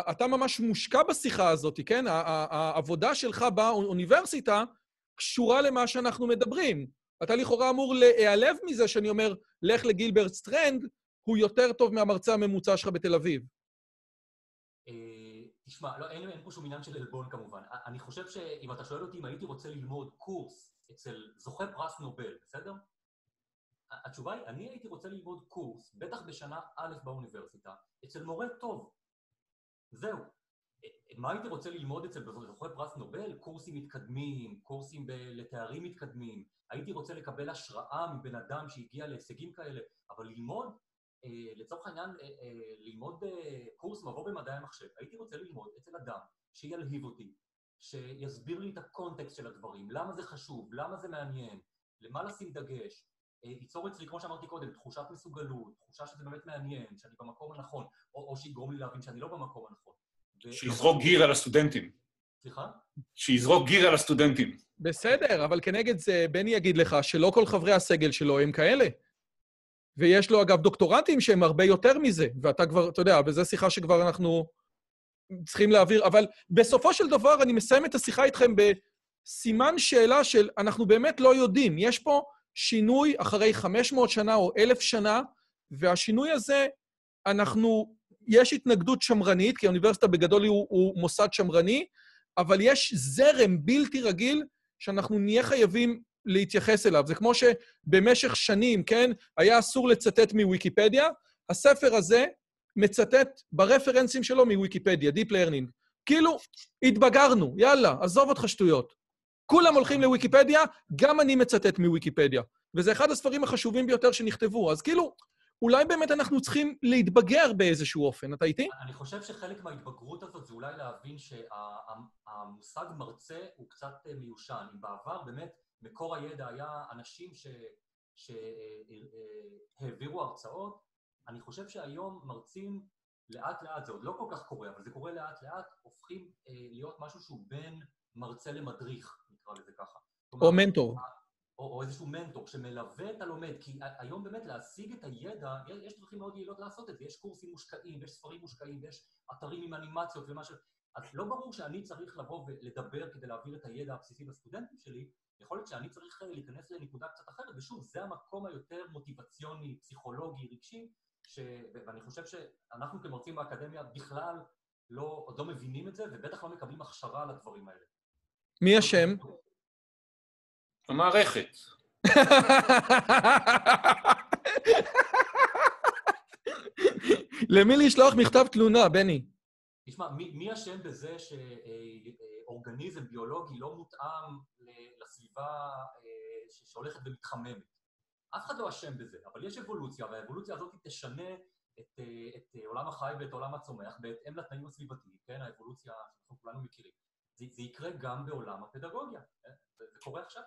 אתה ממש מושקע בשיחה הזאת, כן? העבודה שלך באוניברסיטה קשורה למה שאנחנו מדברים. אתה לכאורה אמור להיעלב מזה שאני אומר, לך לגילברט סטרנג, הוא יותר טוב מהמרצה הממוצע שלך בתל אביב. אה, תשמע, לא, אין, אין פה שום עניין של עלבון כמובן. אני חושב שאם אתה שואל אותי אם הייתי רוצה ללמוד קורס אצל זוכה פרס נובל, בסדר? התשובה היא, אני הייתי רוצה ללמוד קורס, בטח בשנה א' באוניברסיטה, אצל מורה טוב. זהו. מה הייתי רוצה ללמוד אצל זוכה פרס נובל? קורסים מתקדמים, קורסים לתארים מתקדמים. הייתי רוצה לקבל השראה מבן אדם שהגיע להישגים כאלה, אבל ללמוד אה, לצורך העניין, אה, אה, ללמוד קורס מבוא במדעי המחשב, הייתי רוצה ללמוד אצל אדם שילהיב אותי, שיסביר לי את הקונטקסט של הדברים, למה זה חשוב, למה זה מעניין, למה לשים דגש, ייצור אצלי, כמו שאמרתי קודם, תחושת מסוגלות, תחושה שזה באמת מעניין, שאני במקום הנכון, או, או שיגרום לי להבין שאני לא במקום הנכון. שיזרוק גיר על הסטודנטים. סליחה? שיזרוק גיר על הסטודנטים. בסדר, אבל כנגד זה, בני יגיד לך שלא כל חברי הסגל שלו הם כאלה. ויש לו, אגב, דוקטורנטים שהם הרבה יותר מזה, ואתה כבר, אתה יודע, וזו שיחה שכבר אנחנו צריכים להעביר, אבל בסופו של דבר אני מסיים את השיחה איתכם בסימן שאלה של אנחנו באמת לא יודעים. יש פה שינוי אחרי 500 שנה או 1,000 שנה, והשינוי הזה, אנחנו, יש התנגדות שמרנית, כי האוניברסיטה בגדול הוא, הוא מוסד שמרני, אבל יש זרם בלתי רגיל שאנחנו נהיה חייבים להתייחס אליו. זה כמו שבמשך שנים, כן, היה אסור לצטט מוויקיפדיה, הספר הזה מצטט ברפרנסים שלו מוויקיפדיה, Deep Learning. כאילו, התבגרנו, יאללה, עזוב אותך שטויות. כולם הולכים לוויקיפדיה, גם אני מצטט מוויקיפדיה. וזה אחד הספרים החשובים ביותר שנכתבו. אז כאילו, אולי באמת אנחנו צריכים להתבגר באיזשהו אופן. אתה איתי? אני חושב שחלק מההתבגרות הזאת זה אולי להבין שהמושג מרצה הוא קצת אה, מיושן. אם בעבר באמת מקור הידע היה אנשים שהעבירו הרצאות, אני חושב שהיום מרצים לאט לאט, זה עוד לא כל כך קורה, אבל זה קורה לאט לאט, הופכים אה, להיות משהו שהוא בין מרצה למדריך, נקרא לזה ככה. או מנטור. או, או איזשהו מנטור שמלווה את הלומד, כי היום באמת להשיג את הידע, יש- דרכים מאוד יעילות לעשות את זה, יש קורסים מושקעים, יש ספרים מושקעים, יש אתרים עם אנימציות ומה ש... אז לא ברור שאני צריך לבוא ולדבר כדי להעביר את הידע הבסיסי לסטודנטים שלי, יכול להיות שאני צריך אה, להיכנס לנקודה קצת אחרת, ושוב, זה המקום היותר מוטיבציוני, פסיכולוגי, רגשי, ש... ואני חושב שאנחנו כמרצים באקדמיה בכלל לא, עוד לא מבינים את זה, ובטח לא מקבלים הכשרה על הדברים האלה. מי אשם? המערכת. למי לשלוח מכתב תלונה, בני? תשמע, מי, מי אשם בזה שאורגניזם ביולוגי לא מותאם ל- לסביבה אה, שהולכת ומתחממת? אף אחד לא אשם בזה, אבל יש אבולוציה, והאבולוציה הזאת תשנה את, את עולם החי ואת עולם הצומח בהתאם לתנאים הסביבתיים, כן? האבולוציה שאנחנו כולנו מכירים. זה, זה יקרה גם בעולם הפדגוגיה, כן? זה, זה קורה עכשיו.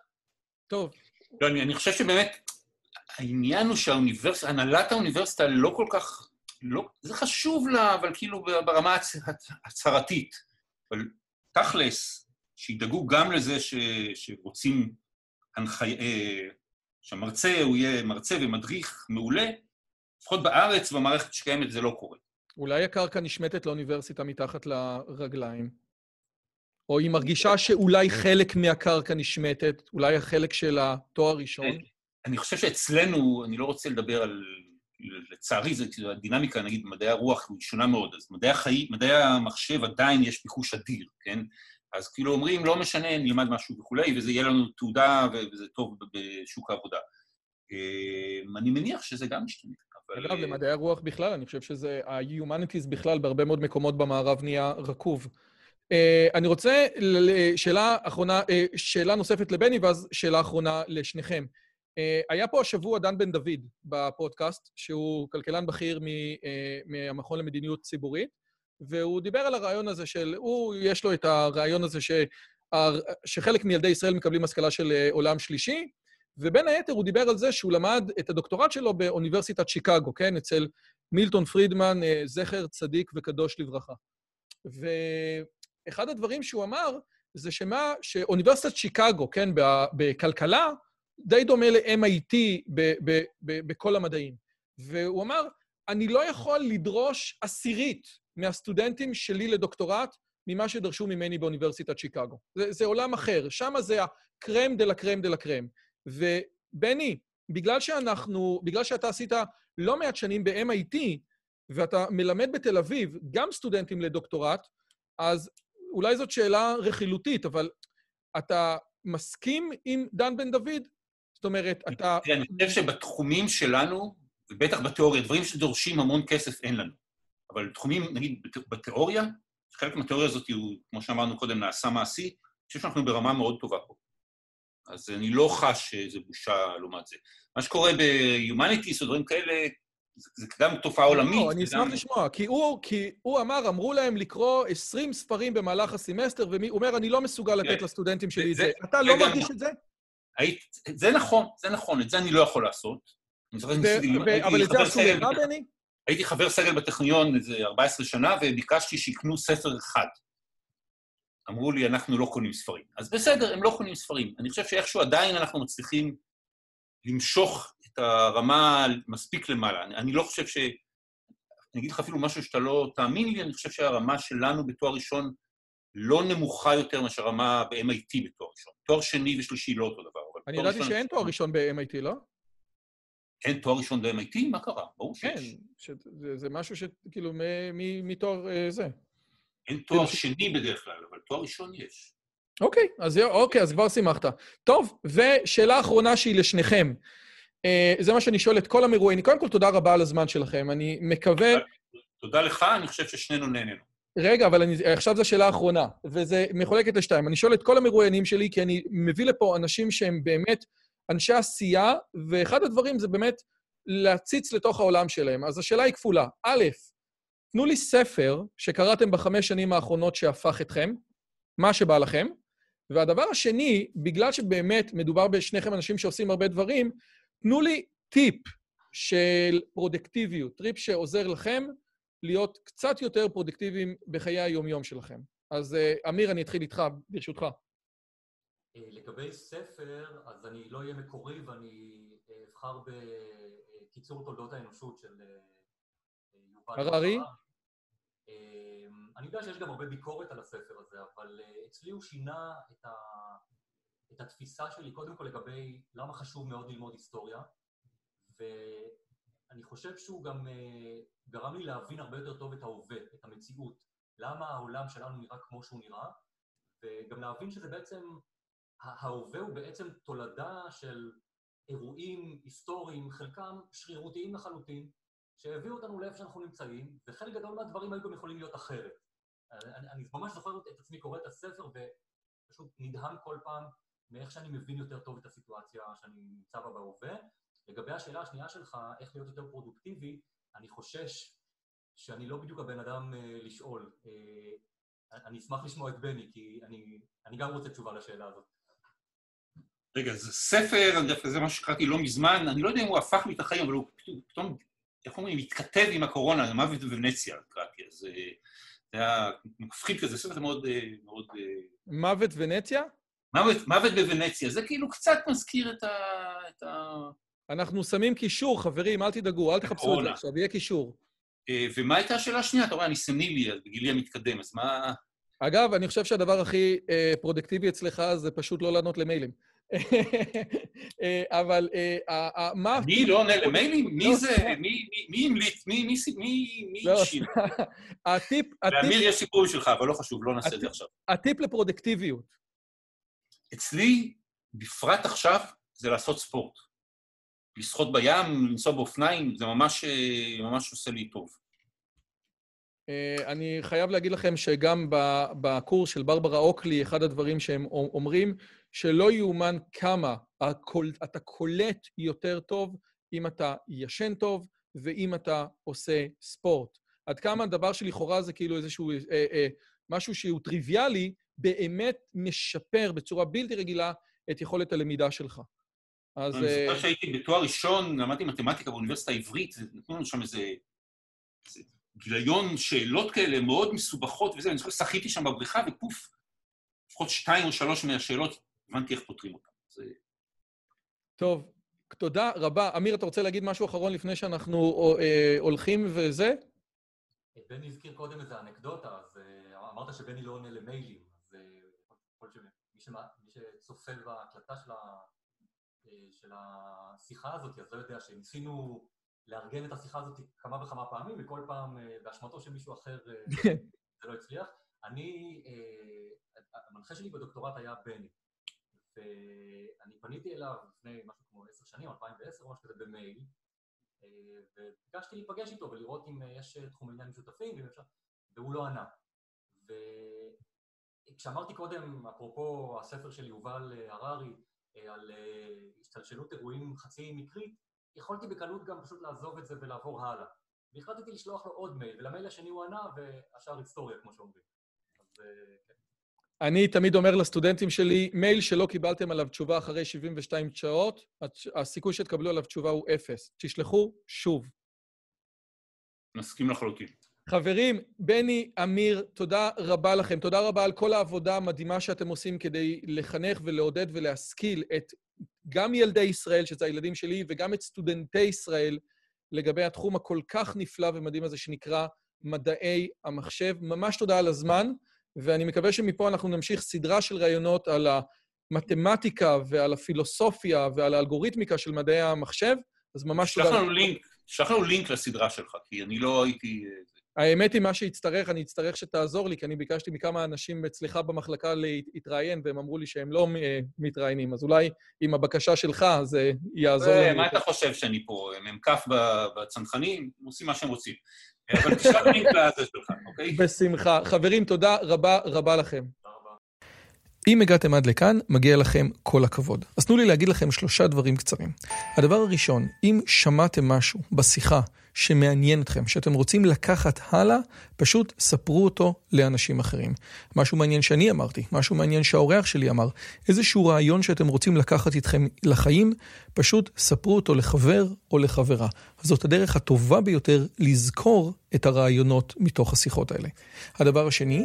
טוב. לא, אני, אני חושב שבאמת, העניין הוא שהאוניברסיטה, הנהלת האוניברסיטה לא כל כך, לא, זה חשוב לה, אבל כאילו ברמה הצהרתית. אבל תכלס, שידאגו גם לזה ש, שרוצים הנחי... אה, שהמרצה הוא יהיה מרצה ומדריך מעולה, לפחות בארץ, במערכת שקיימת, זה לא קורה. אולי הקרקע נשמטת לאוניברסיטה מתחת לרגליים? או היא מרגישה שאולי חלק מהקרקע נשמטת, אולי החלק של התואר ראשון? אני חושב שאצלנו, אני לא רוצה לדבר על... לצערי, זה, כאילו, הדינמיקה, נגיד, במדעי הרוח היא שונה מאוד, אז מדעי החיים, מדעי המחשב עדיין יש ביקוש אדיר, כן? אז כאילו אומרים, לא משנה, נלמד משהו וכולי, וזה יהיה לנו תעודה וזה טוב בשוק העבודה. אה, אני מניח שזה גם משתנה. אבל... אגב, למדעי הרוח בכלל, אני חושב שזה, ה-Humanities בכלל, בהרבה מאוד מקומות במערב נהיה רקוב. Uh, אני רוצה, שאלה אחרונה, uh, שאלה נוספת לבני, ואז שאלה אחרונה לשניכם. Uh, היה פה השבוע דן בן דוד בפודקאסט, שהוא כלכלן בכיר מהמכון למדיניות ציבורית, והוא דיבר על הרעיון הזה של, הוא, יש לו את הרעיון הזה ש, שחלק מילדי ישראל מקבלים השכלה של עולם שלישי, ובין היתר הוא דיבר על זה שהוא למד את הדוקטורט שלו באוניברסיטת שיקגו, כן? אצל מילטון פרידמן, זכר צדיק וקדוש לברכה. ואחד הדברים שהוא אמר זה שמה, שאוניברסיטת שיקגו, כן, בכלכלה, די דומה ל-MIT בכל המדעים. והוא אמר, אני לא יכול לדרוש עשירית מהסטודנטים שלי לדוקטורט ממה שדרשו ממני באוניברסיטת שיקגו. זה, זה עולם אחר, שם זה הקרם דה לה קרם דה לה קרם. ובני, בגלל שאנחנו, בגלל שאתה עשית לא מעט שנים ב-MIT, ואתה מלמד בתל אביב גם סטודנטים לדוקטורט, אז אולי זאת שאלה רכילותית, אבל אתה מסכים עם דן בן דוד? זאת אומרת, אתה... תראה, אני חושב שבתחומים שלנו, ובטח בתיאוריה, דברים שדורשים המון כסף אין לנו. אבל תחומים, נגיד, בתיאוריה, חלק מהתיאוריה הזאת הוא, כמו שאמרנו קודם, נעשה מעשי, אני חושב שאנחנו ברמה מאוד טובה פה. אז אני לא חש שזה בושה לעומת זה. מה שקורה ב-Humanities או דברים כאלה, זה, זה גם תופעה עולמית. לא, אני אשמח לשמוע, כי הוא, כי הוא אמר, אמרו להם לקרוא 20 ספרים במהלך הסמסטר, והוא אומר, אני לא מסוגל לתת כן. לסטודנטים שלי את זה. אתה לא מרגיש את זה? היית, זה נכון, זה נכון, את זה אני לא יכול לעשות. אבל את זה עשו לך, בני? הייתי חבר סגל בטכניון איזה 14 שנה, וביקשתי שיקנו ספר אחד. אמרו לי, אנחנו לא קונים ספרים. אז בסדר, הם לא קונים ספרים. אני חושב שאיכשהו עדיין אנחנו מצליחים למשוך את הרמה מספיק למעלה. אני, אני לא חושב ש... אני אגיד לך אפילו משהו שאתה לא תאמין לי, אני חושב שהרמה שלנו בתואר ראשון לא נמוכה יותר מאשר הרמה ב-MIT בתואר ראשון. תואר שני ושלישי לא אותו דבר. אני ידעתי שאין תואר ראשון ב-MIT, לא? אין תואר ראשון ב-MIT? מה קרה? ברור שיש. כן, זה, זה משהו שכאילו מתואר אה, זה. אין תואר שני בדרך כלל, אבל תואר ראשון יש. אוקיי, אז, אוקיי, אז כבר שימחת. טוב, ושאלה אחרונה שהיא לשניכם. אה, זה מה שאני שואל את כל המרואיינים. קודם כל, תודה רבה על הזמן שלכם. אני מקווה... תודה, תודה לך, אני חושב ששנינו נהנינו. רגע, אבל אני, עכשיו זו השאלה האחרונה, וזה מחולקת לשתיים. אני שואל את כל המרואיינים שלי, כי אני מביא לפה אנשים שהם באמת אנשי עשייה, ואחד הדברים זה באמת להציץ לתוך העולם שלהם. אז השאלה היא כפולה. א', תנו לי ספר שקראתם בחמש שנים האחרונות שהפך אתכם, מה שבא לכם. והדבר השני, בגלל שבאמת מדובר בשניכם אנשים שעושים הרבה דברים, תנו לי טיפ של פרודקטיביות, טיפ שעוזר לכם להיות קצת יותר פרודקטיביים בחיי היום-יום שלכם. אז אה, אמיר, אני אתחיל איתך, ברשותך. אה, לגבי ספר, אז אני לא אהיה מקורי ואני אה, אבחר בקיצור תולדות האנושות של יובל הררי? אני יודע שיש גם הרבה ביקורת על הספר הזה, אבל אצלי הוא שינה את, ה... את התפיסה שלי, קודם כל לגבי למה חשוב מאוד ללמוד היסטוריה, ואני חושב שהוא גם גרם לי להבין הרבה יותר טוב את ההווה, את המציאות, למה העולם שלנו נראה כמו שהוא נראה, וגם להבין שזה בעצם, ההווה הוא בעצם תולדה של אירועים היסטוריים, חלקם שרירותיים לחלוטין, שהביאו אותנו לאיפה שאנחנו נמצאים, וחלק גדול מהדברים היו גם יכולים להיות אחרת. אני, אני ממש זוכר את עצמי קורא את הספר ופשוט נדהם כל פעם מאיך שאני מבין יותר טוב את הסיטואציה שאני נמצא בה בהווה, לגבי השאלה השנייה שלך, איך להיות יותר פרודוקטיבי, אני חושש שאני לא בדיוק הבן אדם אה, לשאול. אה, אני אשמח לשמוע את בני, כי אני, אני גם רוצה תשובה לשאלה הזאת. רגע, זה ספר, דווקא זה מה שקראתי לא מזמן, אני לא יודע אם הוא הפך לי את החיים, אבל הוא פתאום, איך אומרים, מתכתב עם הקורונה, זה מוות בוונציה, קראתי, אז אה, זה היה מפחיד כזה, ספר מאוד... מאוד מוות ונציה? מוות, מוות בוונציה, זה כאילו קצת מזכיר את ה... את ה... אנחנו שמים קישור, חברים, אל תדאגו, אל תחפשו את זה עכשיו, יהיה קישור. אה, ומה הייתה השאלה השנייה? אתה רואה, אני סנילי, בגילי המתקדם, אז מה... אגב, אני חושב שהדבר הכי אה, פרודקטיבי אצלך זה פשוט לא לענות למיילים. אה, אבל אה, מה... אני לא עונה למיילים? מי לא, זה? מי המליץ? מי אישי? לא, הטיפ... לאמיר יש סיפור שלך, אבל לא חשוב, לא נעשה את זה עכשיו. הטיפ לפרודקטיביות. אצלי, בפרט עכשיו, זה לעשות ספורט. לשחות בים, לנסוע באופניים, זה ממש, ממש עושה לי טוב. אני חייב להגיד לכם שגם בקורס של ברברה אוקלי, אחד הדברים שהם אומרים, שלא יאומן כמה אתה קולט יותר טוב אם אתה ישן טוב ואם אתה עושה ספורט. עד כמה הדבר שלכאורה זה כאילו איזשהו אה, אה, משהו שהוא טריוויאלי, באמת משפר בצורה בלתי רגילה את יכולת הלמידה שלך. אז... אני זוכר אה, שהייתי בתואר ראשון, למדתי מתמטיקה באוניברסיטה העברית, נתנו לנו שם איזה גיליון שאלות כאלה מאוד מסובכות וזה, אני זוכר שחיתי שם בבריכה ופוף, לפחות שתיים או שלוש מהשאלות, הבנתי איך פותרים אותן. זה... טוב, תודה רבה. אמיר, אתה רוצה להגיד משהו אחרון לפני שאנחנו אה, הולכים וזה? בני הזכיר קודם איזה אנקדוטה, אז אה, אמרת שבני לא עונה למיילים, יכול להיות שמי שצופה בהקלטה של אה, של השיחה הזאת, אז לא יודע שניסינו לארגן את השיחה הזאת כמה וכמה פעמים, וכל פעם אה, באשמתו של מישהו אחר אה, זה לא הצליח. אני, המנחה שלי בדוקטורט היה בני, ואני פניתי אליו לפני משהו כמו עשר שנים, 2010 או משהו כזה במייל, וביקשתי להיפגש איתו ולראות אם יש תחום עניין משותפים, והוא לא ענה. וכשאמרתי קודם, אפרופו הספר של יובל הררי, אה, על אה, השתלשלות אירועים חצי מקרית, יכולתי בקלות גם פשוט לעזוב את זה ולעבור הלאה. והחלטתי לשלוח לו עוד מייל, ולמייל השני הוא ענה, והשאר היסטוריה, כמו שאומרים. אז אה, כן. אני תמיד אומר לסטודנטים שלי, מייל שלא קיבלתם עליו תשובה אחרי 72 שעות, הסיכוי שתקבלו עליו תשובה הוא אפס. תשלחו שוב. מסכים לחלוטין. חברים, בני, אמיר, תודה רבה לכם. תודה רבה על כל העבודה המדהימה שאתם עושים כדי לחנך ולעודד ולהשכיל את גם ילדי ישראל, שזה הילדים שלי, וגם את סטודנטי ישראל, לגבי התחום הכל כך נפלא ומדהים הזה שנקרא מדעי המחשב. ממש תודה על הזמן, ואני מקווה שמפה אנחנו נמשיך סדרה של ראיונות על המתמטיקה ועל הפילוסופיה ועל האלגוריתמיקה של מדעי המחשב, אז ממש תודה. שלח לנו לינק, שלח לנו לינק לסדרה שלך, כי אני לא הייתי... האמת היא, מה שיצטרך, אני אצטרך שתעזור לי, כי אני ביקשתי מכמה אנשים אצלך במחלקה להתראיין, והם אמרו לי שהם לא אה, מתראיינים. אז אולי עם הבקשה שלך זה יעזור לי. מה אתה חושב שאני פה, מ"כ בצנחנים? עושים מה שהם רוצים. אבל תשלח לינק לזה שלך, אוקיי? בשמחה. חברים, תודה רבה רבה לכם. אם הגעתם עד לכאן, מגיע לכם כל הכבוד. אז תנו לי להגיד לכם שלושה דברים קצרים. הדבר הראשון, אם שמעתם משהו בשיחה שמעניין אתכם, שאתם רוצים לקחת הלאה, פשוט ספרו אותו לאנשים אחרים. משהו מעניין שאני אמרתי, משהו מעניין שהאורח שלי אמר, איזשהו רעיון שאתם רוצים לקחת איתכם לחיים, פשוט ספרו אותו לחבר או לחברה. זאת הדרך הטובה ביותר לזכור את הרעיונות מתוך השיחות האלה. הדבר השני,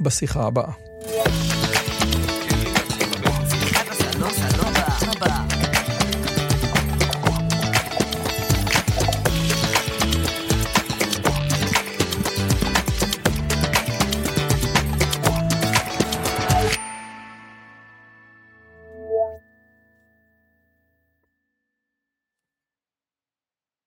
בשיחה הבאה.